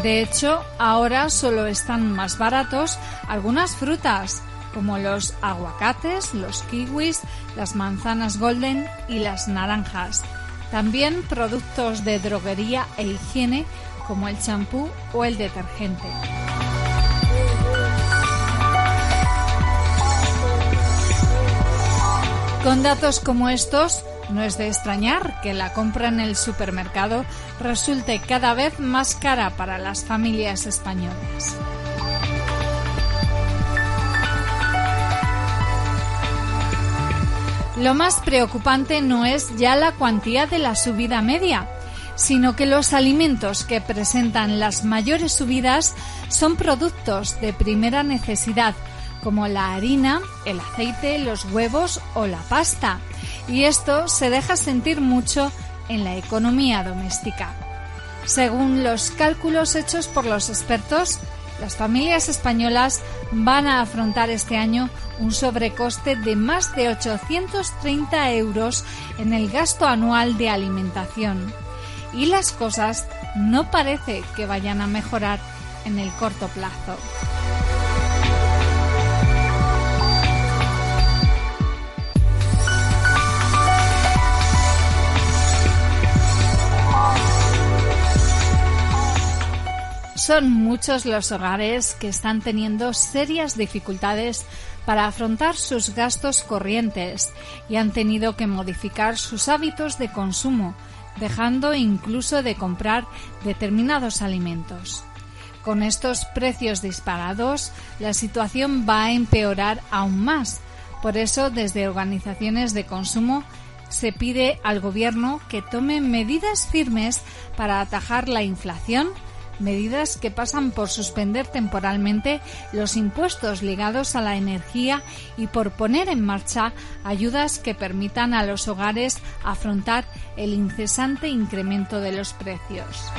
S2: De hecho, ahora solo están más baratos algunas frutas, como los aguacates, los kiwis, las manzanas golden y las naranjas. También productos de droguería e higiene, como el champú o el detergente. Con datos como estos, no es de extrañar que la compra en el supermercado resulte cada vez más cara para las familias españolas. Lo más preocupante no es ya la cuantía de la subida media, sino que los alimentos que presentan las mayores subidas son productos de primera necesidad, como la harina, el aceite, los huevos o la pasta. Y esto se deja sentir mucho en la economía doméstica. Según los cálculos hechos por los expertos, las familias españolas van a afrontar este año un sobrecoste de más de 830 euros en el gasto anual de alimentación. Y las cosas no parece que vayan a mejorar en el corto plazo. Son muchos los hogares que están teniendo serias dificultades para afrontar sus gastos corrientes y han tenido que modificar sus hábitos de consumo, dejando incluso de comprar determinados alimentos. Con estos precios disparados, la situación va a empeorar aún más. Por eso, desde organizaciones de consumo, se pide al Gobierno que tome medidas firmes para atajar la inflación medidas que pasan por suspender temporalmente los impuestos ligados a la energía y por poner en marcha ayudas que permitan a los hogares afrontar el incesante incremento de los precios.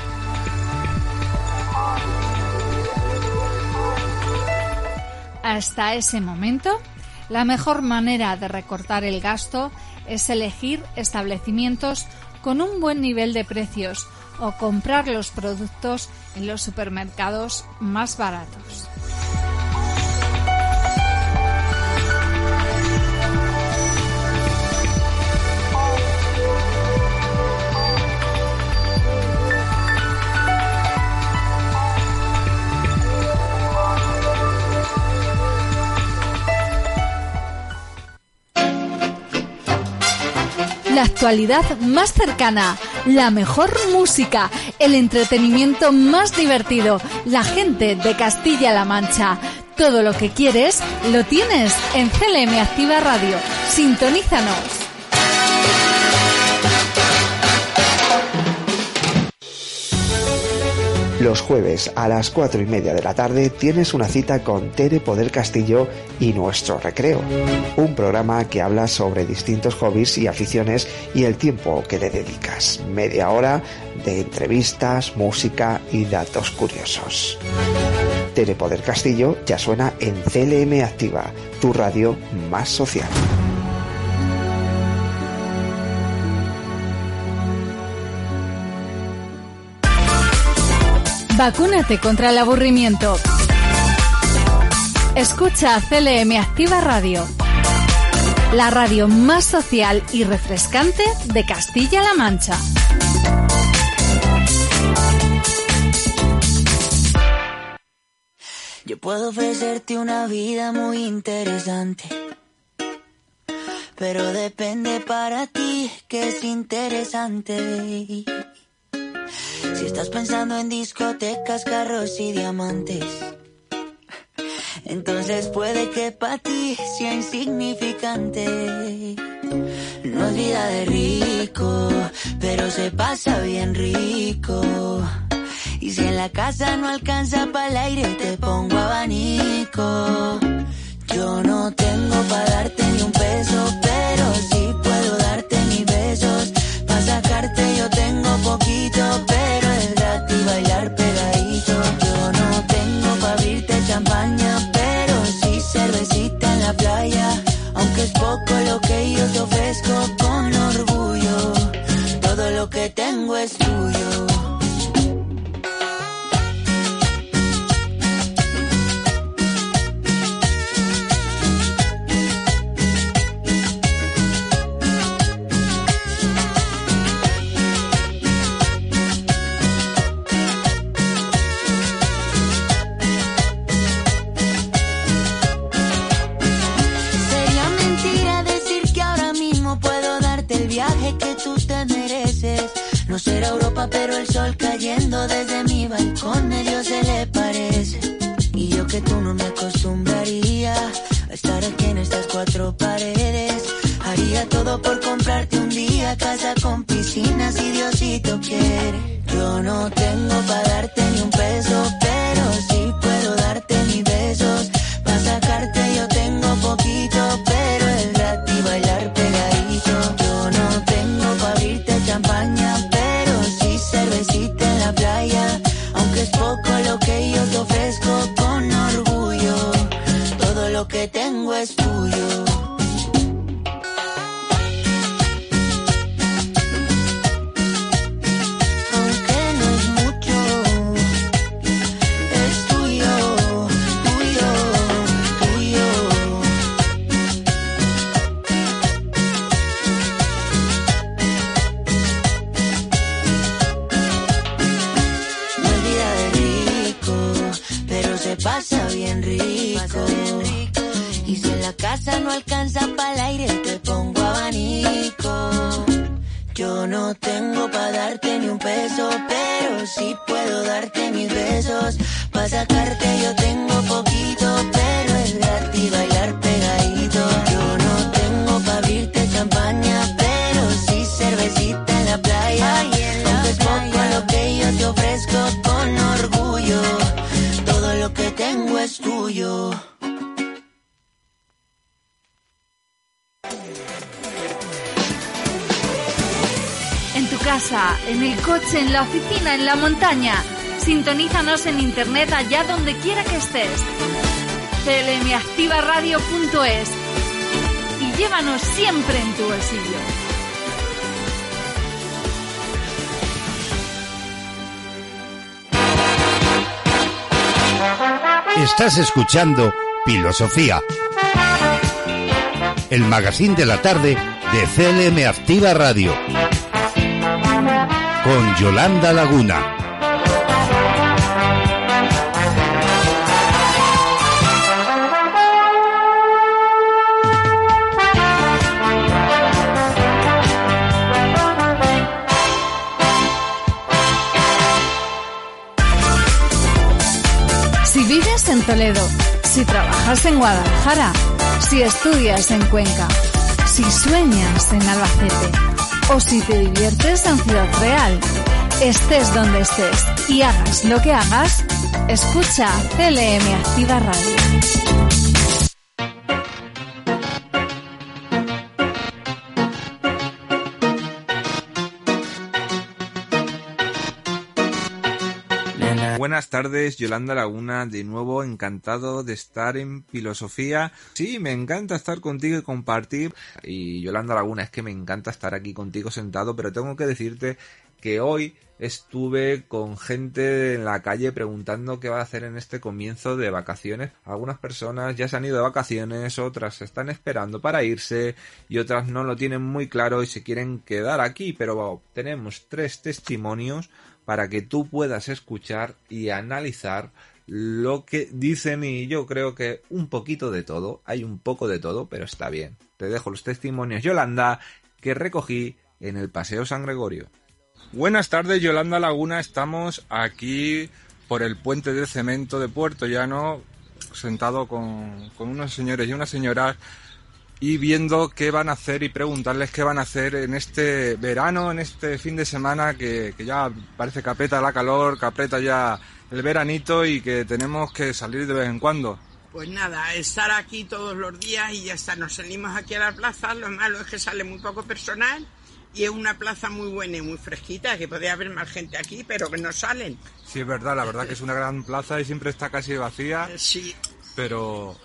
S2: Hasta ese momento, la mejor manera de recortar el gasto es elegir establecimientos con un buen nivel de precios o comprar los productos en los supermercados más baratos. la actualidad más cercana, la mejor música, el entretenimiento más divertido, la gente de Castilla-La Mancha. Todo lo que quieres lo tienes en CLM Activa Radio. Sintonízanos.
S5: Los jueves a las cuatro y media de la tarde tienes una cita con Tere Poder Castillo y Nuestro Recreo, un programa que habla sobre distintos hobbies y aficiones y el tiempo que le dedicas. Media hora de entrevistas, música y datos curiosos. Tere Poder Castillo ya suena en CLM Activa, tu radio más social.
S2: Vacúnate contra el aburrimiento. Escucha CLM Activa Radio, la radio más social y refrescante de Castilla-La Mancha.
S15: Yo puedo ofrecerte una vida muy interesante, pero depende para ti que es interesante. Si estás pensando en discotecas, carros y diamantes, entonces puede que para ti sea insignificante. No es vida de rico, pero se pasa bien rico. Y si en la casa no alcanza para el aire, te pongo abanico. Yo no tengo para darte ni un peso, pero Yo tengo poquito, pero es gratis bailar pegadito. Yo no tengo para abrirte champaña, pero sí cervecita en la playa. Aunque es poco lo que yo te ofrezco
S2: Sintonízanos en internet allá donde quiera que estés. clmactivaradio.es y llévanos siempre en tu bolsillo.
S1: Estás escuchando Filosofía, el magazine de la tarde de CLM Activa Radio, con Yolanda Laguna.
S2: Toledo, si trabajas en Guadalajara, si estudias en Cuenca, si sueñas en Albacete o si te diviertes en Ciudad Real. Estés donde estés y hagas lo que hagas, escucha CLM Activa Radio.
S16: Tardes, Yolanda Laguna, de nuevo encantado de estar en filosofía. Sí, me encanta estar contigo y compartir. Y Yolanda Laguna, es que me encanta estar aquí contigo sentado, pero tengo que decirte que hoy estuve con gente en la calle preguntando qué va a hacer en este comienzo de vacaciones. Algunas personas ya se han ido de vacaciones, otras están esperando para irse y otras no lo tienen muy claro y se quieren quedar aquí, pero tenemos tres testimonios para que tú puedas escuchar y analizar lo que dicen y yo creo que un poquito de todo, hay un poco de todo, pero está bien. Te dejo los testimonios Yolanda que recogí en el Paseo San Gregorio.
S17: Buenas tardes Yolanda Laguna, estamos aquí por el puente de cemento de Puerto Llano, sentado con, con unos señores y unas señoras y viendo qué van a hacer y preguntarles qué van a hacer en este verano, en este fin de semana que, que ya parece que aprieta la calor, que aprieta ya el veranito y que tenemos que salir de vez en cuando.
S18: Pues nada, estar aquí todos los días y ya está. Nos salimos aquí a la plaza. Lo malo es que sale muy poco personal y es una plaza muy buena y muy fresquita, que podría haber más gente aquí, pero que no salen.
S17: Sí, es verdad, la verdad que es una gran plaza y siempre está casi vacía.
S18: Sí.
S17: Pero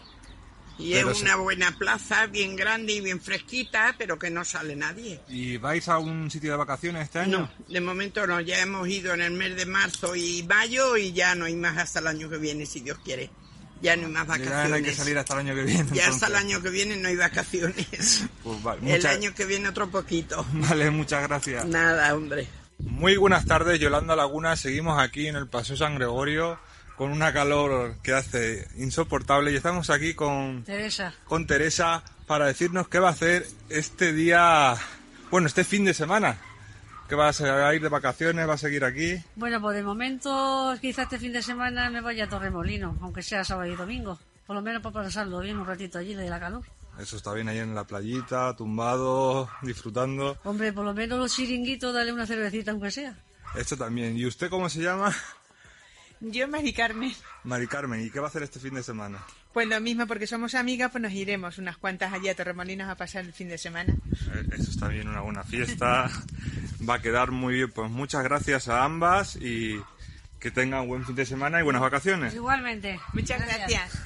S18: Y
S17: Pero
S18: es
S17: sí.
S18: una buena plaza, bien grande y bien fresquita, pero que no sale nadie.
S17: ¿Y vais a un sitio de vacaciones este año?
S18: No, de momento no. Ya hemos ido en el mes de marzo y mayo y ya no hay más hasta el año que viene, si Dios quiere. Ya no hay más
S17: Ya
S18: vacaciones.
S17: no hay que salir hasta el año que viene.
S18: Ya hasta el año que viene no hay vacaciones.
S17: Pues vale,
S18: El año que viene otro poquito.
S17: Vale, muchas gracias.
S18: Nada, hombre.
S17: Muy buenas tardes, Yolanda Laguna. Seguimos aquí en el Paseo San Gregorio con una calor que hace insoportable y estamos aquí con,
S19: Teresa.
S17: con Teresa para decirnos qué va a hacer este día, bueno, este fin de semana. Que va a, ir de vacaciones, va a seguir aquí.
S19: Bueno, pues de momento quizá este fin de semana me vaya a Torremolino, aunque sea sábado y domingo. Por lo menos para pasarlo bien un ratito allí de la calor.
S17: Eso está bien ahí en la playita, tumbado, disfrutando.
S19: Hombre, por lo menos los chiringuitos, dale una cervecita aunque sea.
S17: Esto también. ¿Y usted cómo se llama?
S20: Yo, Mari Carmen.
S17: Mari Carmen. ¿Y qué va a hacer este fin de semana?
S20: Pues lo mismo, porque somos amigas, pues nos iremos unas cuantas allí a Torremolinos a pasar el fin de semana.
S17: Eh, Eso está bien, una buena fiesta. Va a quedar muy bien. Pues muchas gracias a ambas y que tengan buen fin de semana y buenas vacaciones.
S19: Igualmente.
S20: Muchas gracias.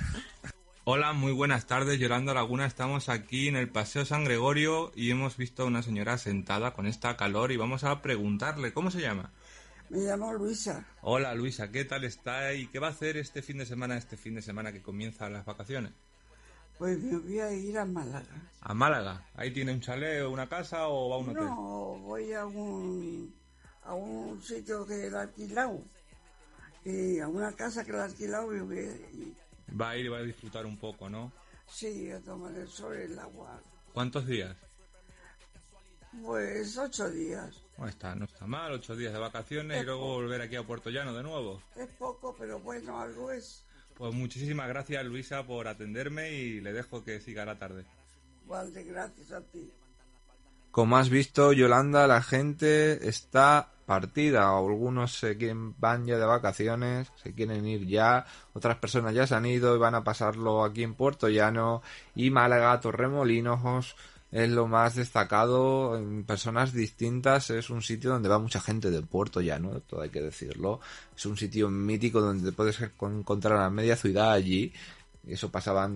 S17: Hola, muy buenas tardes, Yolanda Laguna. Estamos aquí en el Paseo San Gregorio y hemos visto a una señora sentada con esta calor y vamos a preguntarle, ¿cómo se llama?
S21: Me llamo Luisa.
S17: Hola Luisa, ¿qué tal está y qué va a hacer este fin de semana, este fin de semana que comienzan las vacaciones?
S21: Pues me voy a ir a Málaga.
S17: A Málaga. ¿Ahí tiene un chalet o una casa o va a un hotel?
S21: No, voy a un, a un sitio que he alquilado. Y a una casa que he alquilado y voy a ir.
S17: Va a ir y va a disfrutar un poco, ¿no?
S21: Sí, a tomar el sol y el agua.
S17: ¿Cuántos días?
S21: Pues ocho días.
S17: No está, no está mal, ocho días de vacaciones y luego volver aquí a Puerto Llano de nuevo.
S21: Es poco, pero bueno, algo es.
S17: Pues muchísimas gracias Luisa por atenderme y le dejo que siga la tarde.
S21: Vale, gracias a ti.
S16: Como has visto, Yolanda, la gente está partida. Algunos se quieren, van ya de vacaciones, se quieren ir ya. Otras personas ya se han ido y van a pasarlo aquí en Puerto Llano. Y Málaga, Torremolinos es lo más destacado. En personas distintas es un sitio donde va mucha gente de Puerto Llano, todo hay que decirlo. Es un sitio mítico donde te puedes encontrar a media ciudad allí. Eso pasaba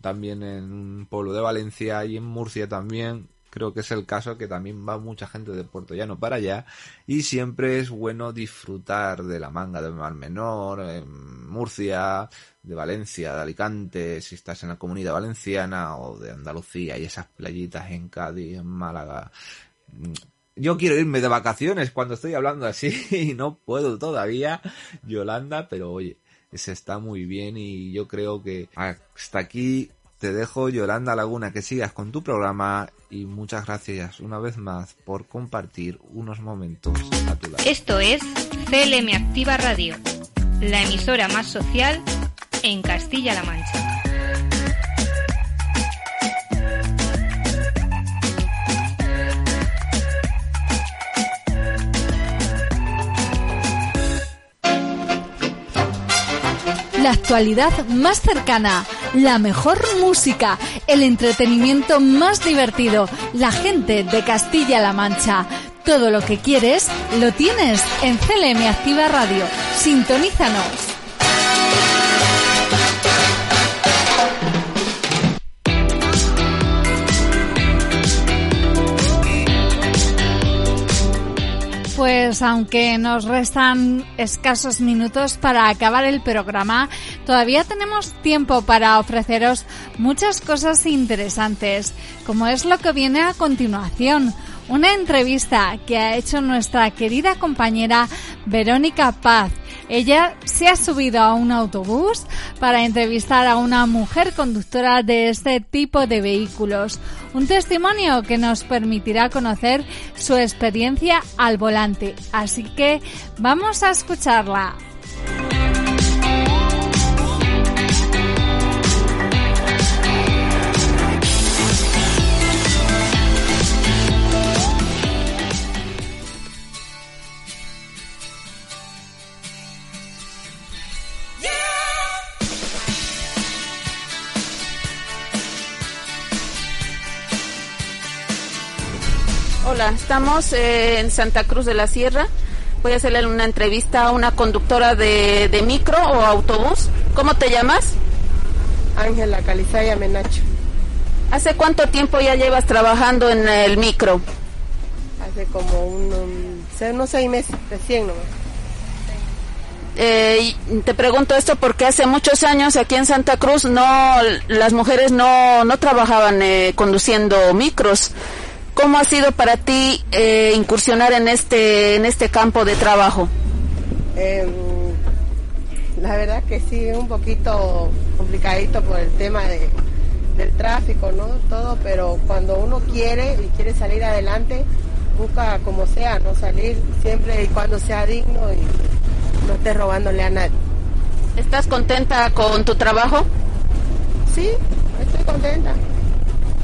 S16: también en un pueblo de Valencia y en Murcia también. Creo que es el caso que también va mucha gente de Puerto Llano para allá. Y siempre es bueno disfrutar de la manga de Mar Menor, en Murcia, de Valencia, de Alicante, si estás en la comunidad valenciana o de Andalucía y esas playitas en Cádiz, en Málaga. Yo quiero irme de vacaciones cuando estoy hablando así y no puedo todavía, Yolanda, pero oye, se está muy bien y yo creo que hasta aquí te dejo, Yolanda Laguna, que sigas con tu programa y muchas gracias una vez más por compartir unos momentos a tu lado.
S3: Esto es CLM Activa Radio, la emisora más social en Castilla-La Mancha.
S2: La actualidad más cercana, la mejor música, el entretenimiento más divertido, la gente de Castilla-La Mancha. Todo lo que quieres lo tienes en CLM Activa Radio. Sintonízanos. Pues aunque nos restan escasos minutos para acabar el programa, todavía tenemos tiempo para ofreceros muchas cosas interesantes, como es lo que viene a continuación. Una entrevista que ha hecho nuestra querida compañera Verónica Paz. Ella se ha subido a un autobús para entrevistar a una mujer conductora de este tipo de vehículos. Un testimonio que nos permitirá conocer su experiencia al volante. Así que vamos a escucharla.
S22: Hola, estamos eh, en Santa Cruz de la Sierra. Voy a hacerle una entrevista a una conductora de, de micro o autobús. ¿Cómo te llamas?
S23: Ángela Calizaya Menacho.
S22: ¿Hace cuánto tiempo ya llevas trabajando en el micro?
S23: Hace como unos, unos seis meses, recién nomás.
S22: Eh, te pregunto esto porque hace muchos años aquí en Santa Cruz no las mujeres no, no trabajaban eh, conduciendo micros. ¿Cómo ha sido para ti eh, incursionar en este en este campo de trabajo?
S23: Eh, la verdad que sí, un poquito complicadito por el tema de, del tráfico, ¿no? Todo, pero cuando uno quiere y quiere salir adelante, busca como sea, no salir siempre y cuando sea digno y no esté robándole a nadie.
S22: ¿Estás contenta con tu trabajo?
S23: Sí, estoy contenta.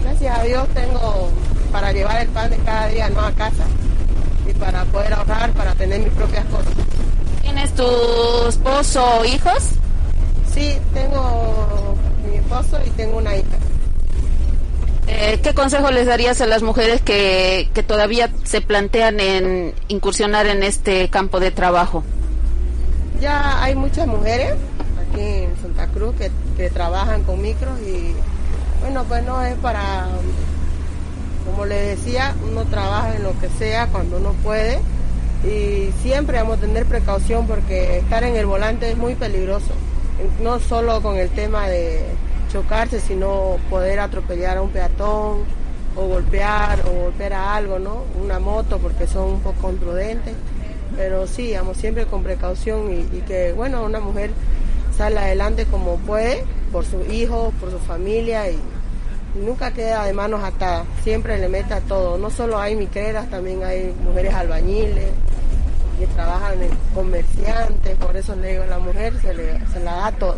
S23: Gracias a Dios tengo para llevar el pan de cada día, no a casa, y para poder ahorrar, para tener mis propias cosas.
S22: ¿Tienes tu esposo o hijos?
S23: Sí, tengo mi esposo y tengo una hija.
S22: Eh, ¿Qué consejo les darías a las mujeres que, que todavía se plantean en incursionar en este campo de trabajo?
S23: Ya hay muchas mujeres aquí en Santa Cruz que, que trabajan con micros y bueno, pues no es para como le decía, uno trabaja en lo que sea cuando uno puede. Y siempre vamos a tener precaución porque estar en el volante es muy peligroso, no solo con el tema de chocarse, sino poder atropellar a un peatón o golpear o golpear a algo, ¿no? Una moto porque son un poco imprudentes, pero sí, vamos siempre con precaución y, que, bueno, una mujer sale adelante como puede por sus hijos, por su familia y nunca queda de manos atadas, siempre le mete a todo. No solo hay micreras, también hay mujeres albañiles que trabajan en comerciantes, por eso le digo, a la mujer se, le, se la da todo.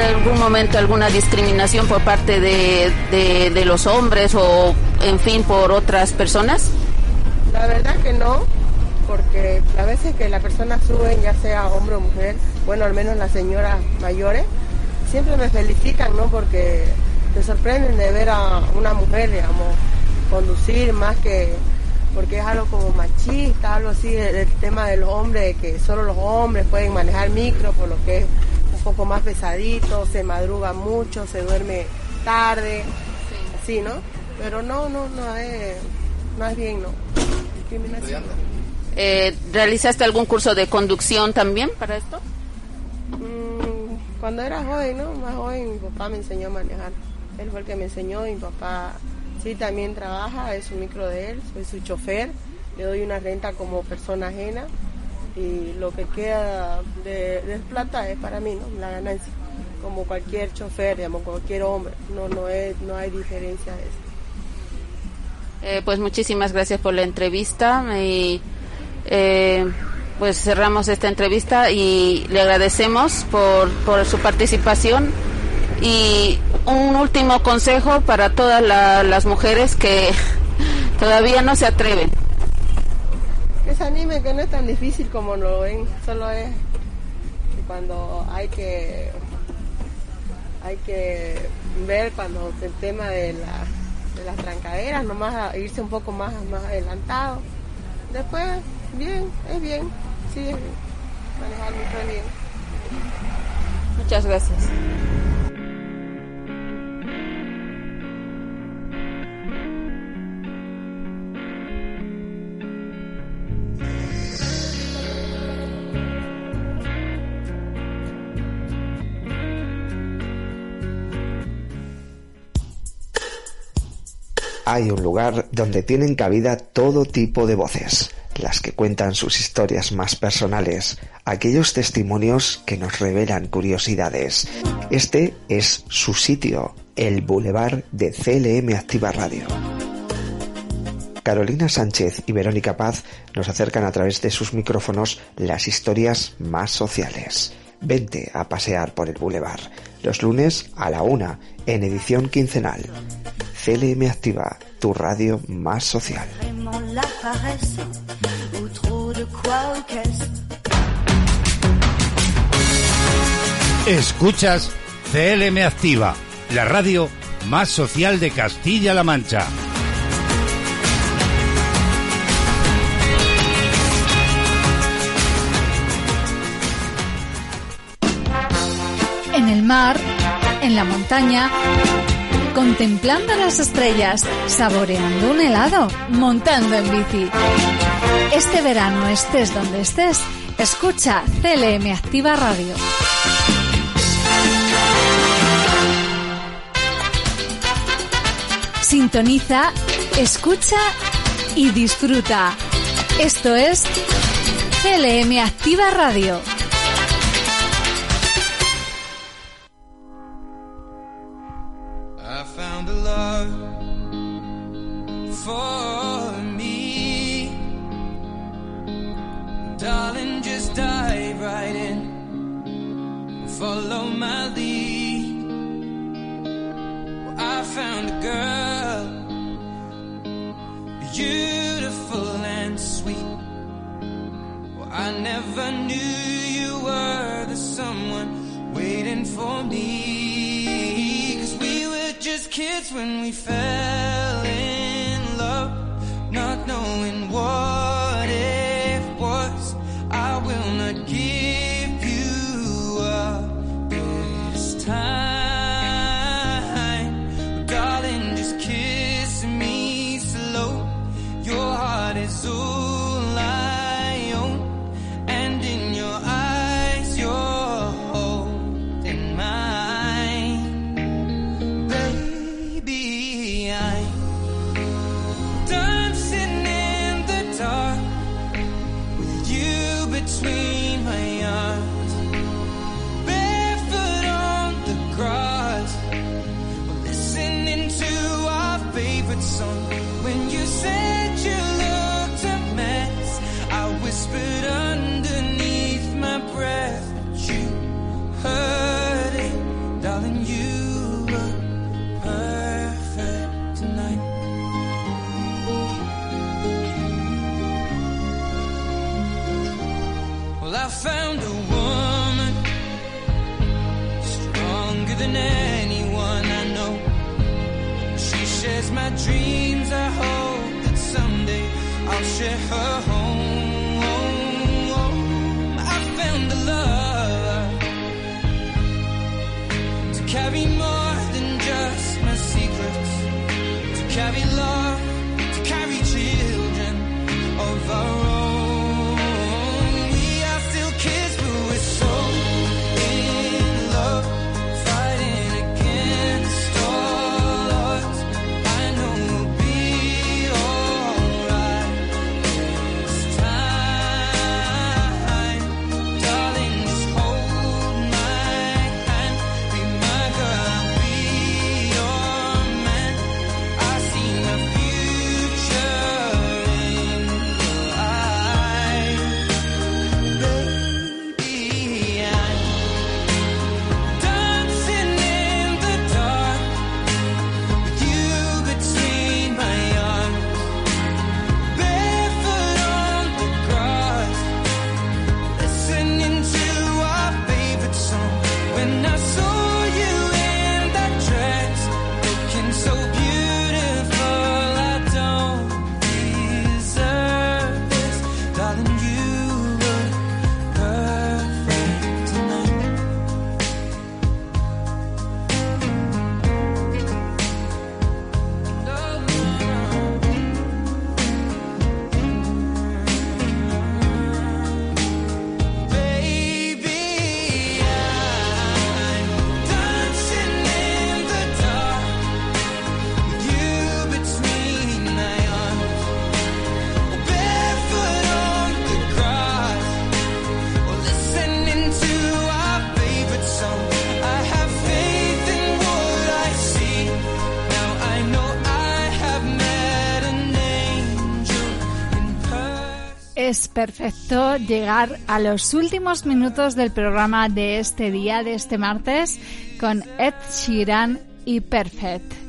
S22: En algún momento alguna discriminación por parte de, de, los hombres o, en fin, por otras personas?
S23: La verdad que no, porque a veces que la persona sube, ya sea hombre o mujer, bueno, al menos las señoras mayores, siempre me felicitan, ¿no? Porque te sorprenden de ver a una mujer, digamos, conducir más que porque es algo como machista, algo así del, tema de los hombres, que solo los hombres pueden manejar micro, por lo que es poco más pesadito, se madruga mucho, se duerme tarde, así, ¿no? Pero no, no, no es, no es bien, ¿no? Discriminación.
S22: Eh, ¿Realizaste algún curso de conducción también para esto?
S23: Mm, cuando era joven, ¿no? Más joven, mi papá me enseñó a manejar. Él fue el que me enseñó y mi papá Sí, también trabaja, es un micro de él, soy su chofer, le doy una renta como persona ajena y lo que queda de, plata es para mí, ¿no? La ganancia, como cualquier chofer, digamos, cualquier hombre, no, no, es, no hay diferencia de.
S22: Eh, pues muchísimas gracias por la entrevista y eh, pues cerramos esta entrevista y le agradecemos por, por su participación y un último consejo para todas la- las mujeres que todavía no se atreven.
S23: Que se animen, que no es tan difícil como lo ven, solo es cuando hay que hay que ver cuando el tema de, la, de las trancaderas, nomás irse un poco más, más adelantado. Después, bien, es bien, sí, es bien. manejar es bien.
S22: Muchas gracias.
S5: Hay un lugar donde tienen cabida todo tipo de voces, las que cuentan sus historias más personales, aquellos testimonios que nos revelan curiosidades. Este es su sitio, el Boulevard de CLM Activa Radio. Carolina Sánchez y Verónica Paz nos acercan a través de sus micrófonos las historias más sociales. Vente a pasear por el Boulevard, los lunes a la una, en edición quincenal. CLM Activa, tu radio más social.
S1: Escuchas CLM Activa, la radio más social de Castilla-La Mancha.
S24: En el mar, en la montaña, contemplando las estrellas, saboreando un helado, montando en bici. Este verano, estés donde estés, escucha CLM Activa Radio. Sintoniza, escucha y disfruta. Esto es CLM Activa Radio.
S25: Than anyone I know. She shares my dreams. I hope that someday I'll share her home.
S2: Perfecto llegar a los últimos minutos del programa de este día, de este martes, con Ed Sheeran y Perfect.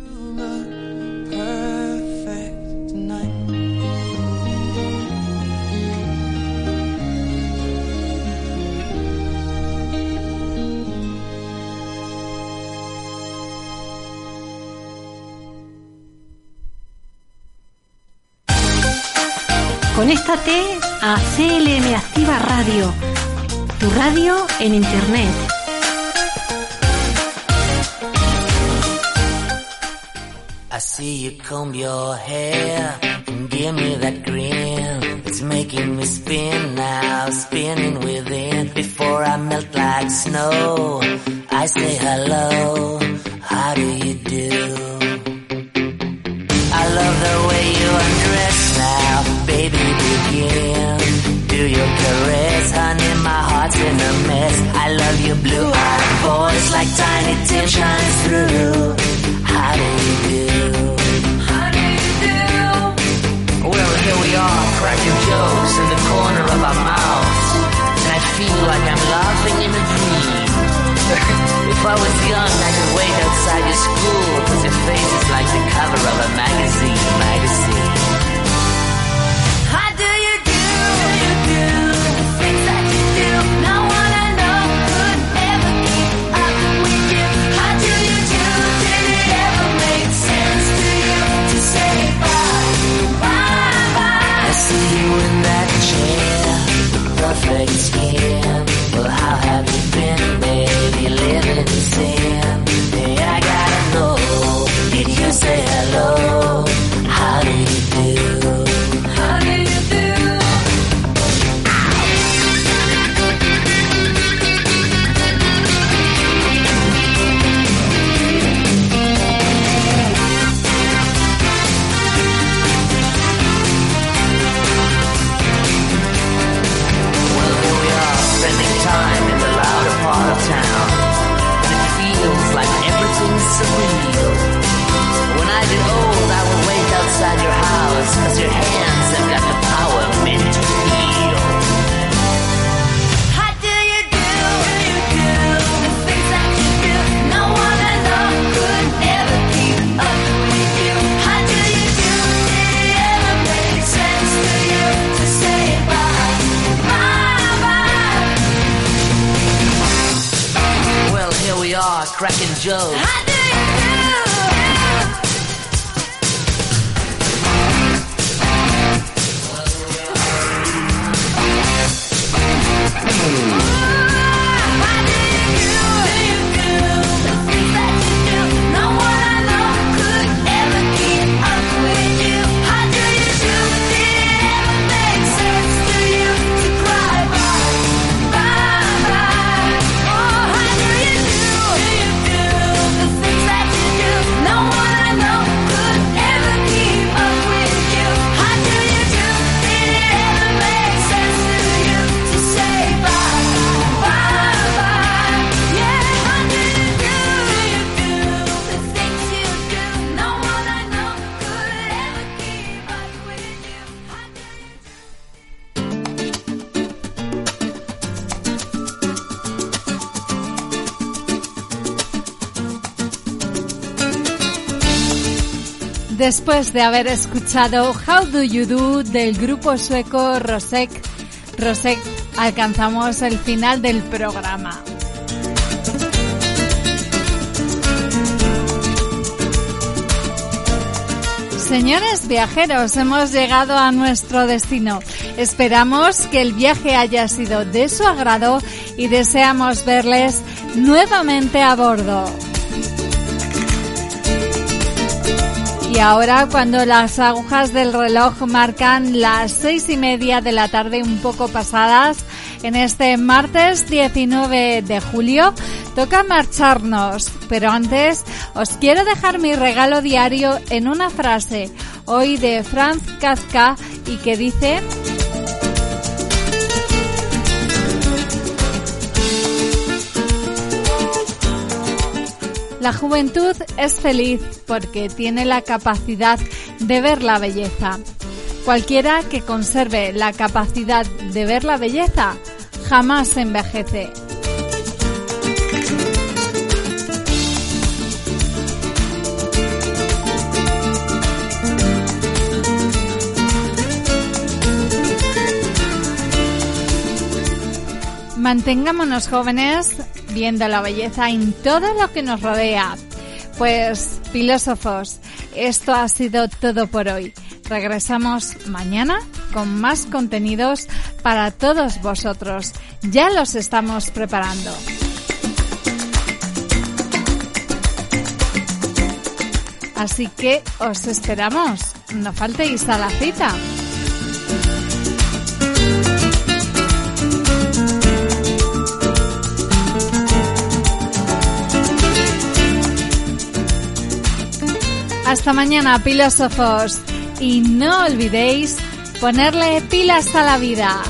S26: Radio, tu radio en Internet.
S27: I see you comb your hair and give me that grin. It's making me spin now, spinning within. Before I melt like snow, I say hello. How do you do? I love the way you undress now, baby. Begin. Do your caress, honey. My heart's in a mess. I love your blue-eyed voice like tiny Tim shines through. How do you do? How do you do? Well, here we are, cracking jokes in the corner of our mouths, and I feel like I'm laughing in a dream. if I was young, I could wait outside your school, cause your face is like the cover of a magazine, magazine. Perfect skin. Well, how have you been, baby? Living in sin. Hey, I gotta know. Did you say hello? How do you do? Cause your hands have got the power meant to heal. How do you do? The things that you do, no one could ever keep up with you. How do you do? Did it ever make sense to you to say bye, bye, bye? Well, here we are, cracking jokes.
S2: Después de haber escuchado How Do You Do del grupo sueco Rosek, Rosek alcanzamos el final del programa. Señores viajeros, hemos llegado a nuestro destino. Esperamos que el viaje haya sido de su agrado y deseamos verles nuevamente a bordo. Y ahora cuando las agujas del reloj marcan las seis y media de la tarde un poco pasadas, en este martes 19 de julio, toca marcharnos. Pero antes os quiero dejar mi regalo diario en una frase, hoy de Franz Kafka, y que dice... La juventud es feliz porque tiene la capacidad de ver la belleza. Cualquiera que conserve la capacidad de ver la belleza jamás envejece. Mantengámonos jóvenes viendo la belleza en todo lo que nos rodea. Pues, filósofos, esto ha sido todo por hoy. Regresamos mañana con más contenidos para todos vosotros. Ya los estamos preparando. Así que os esperamos. No faltéis a la cita. Hasta mañana, filósofos. Y no olvidéis ponerle pilas a la vida.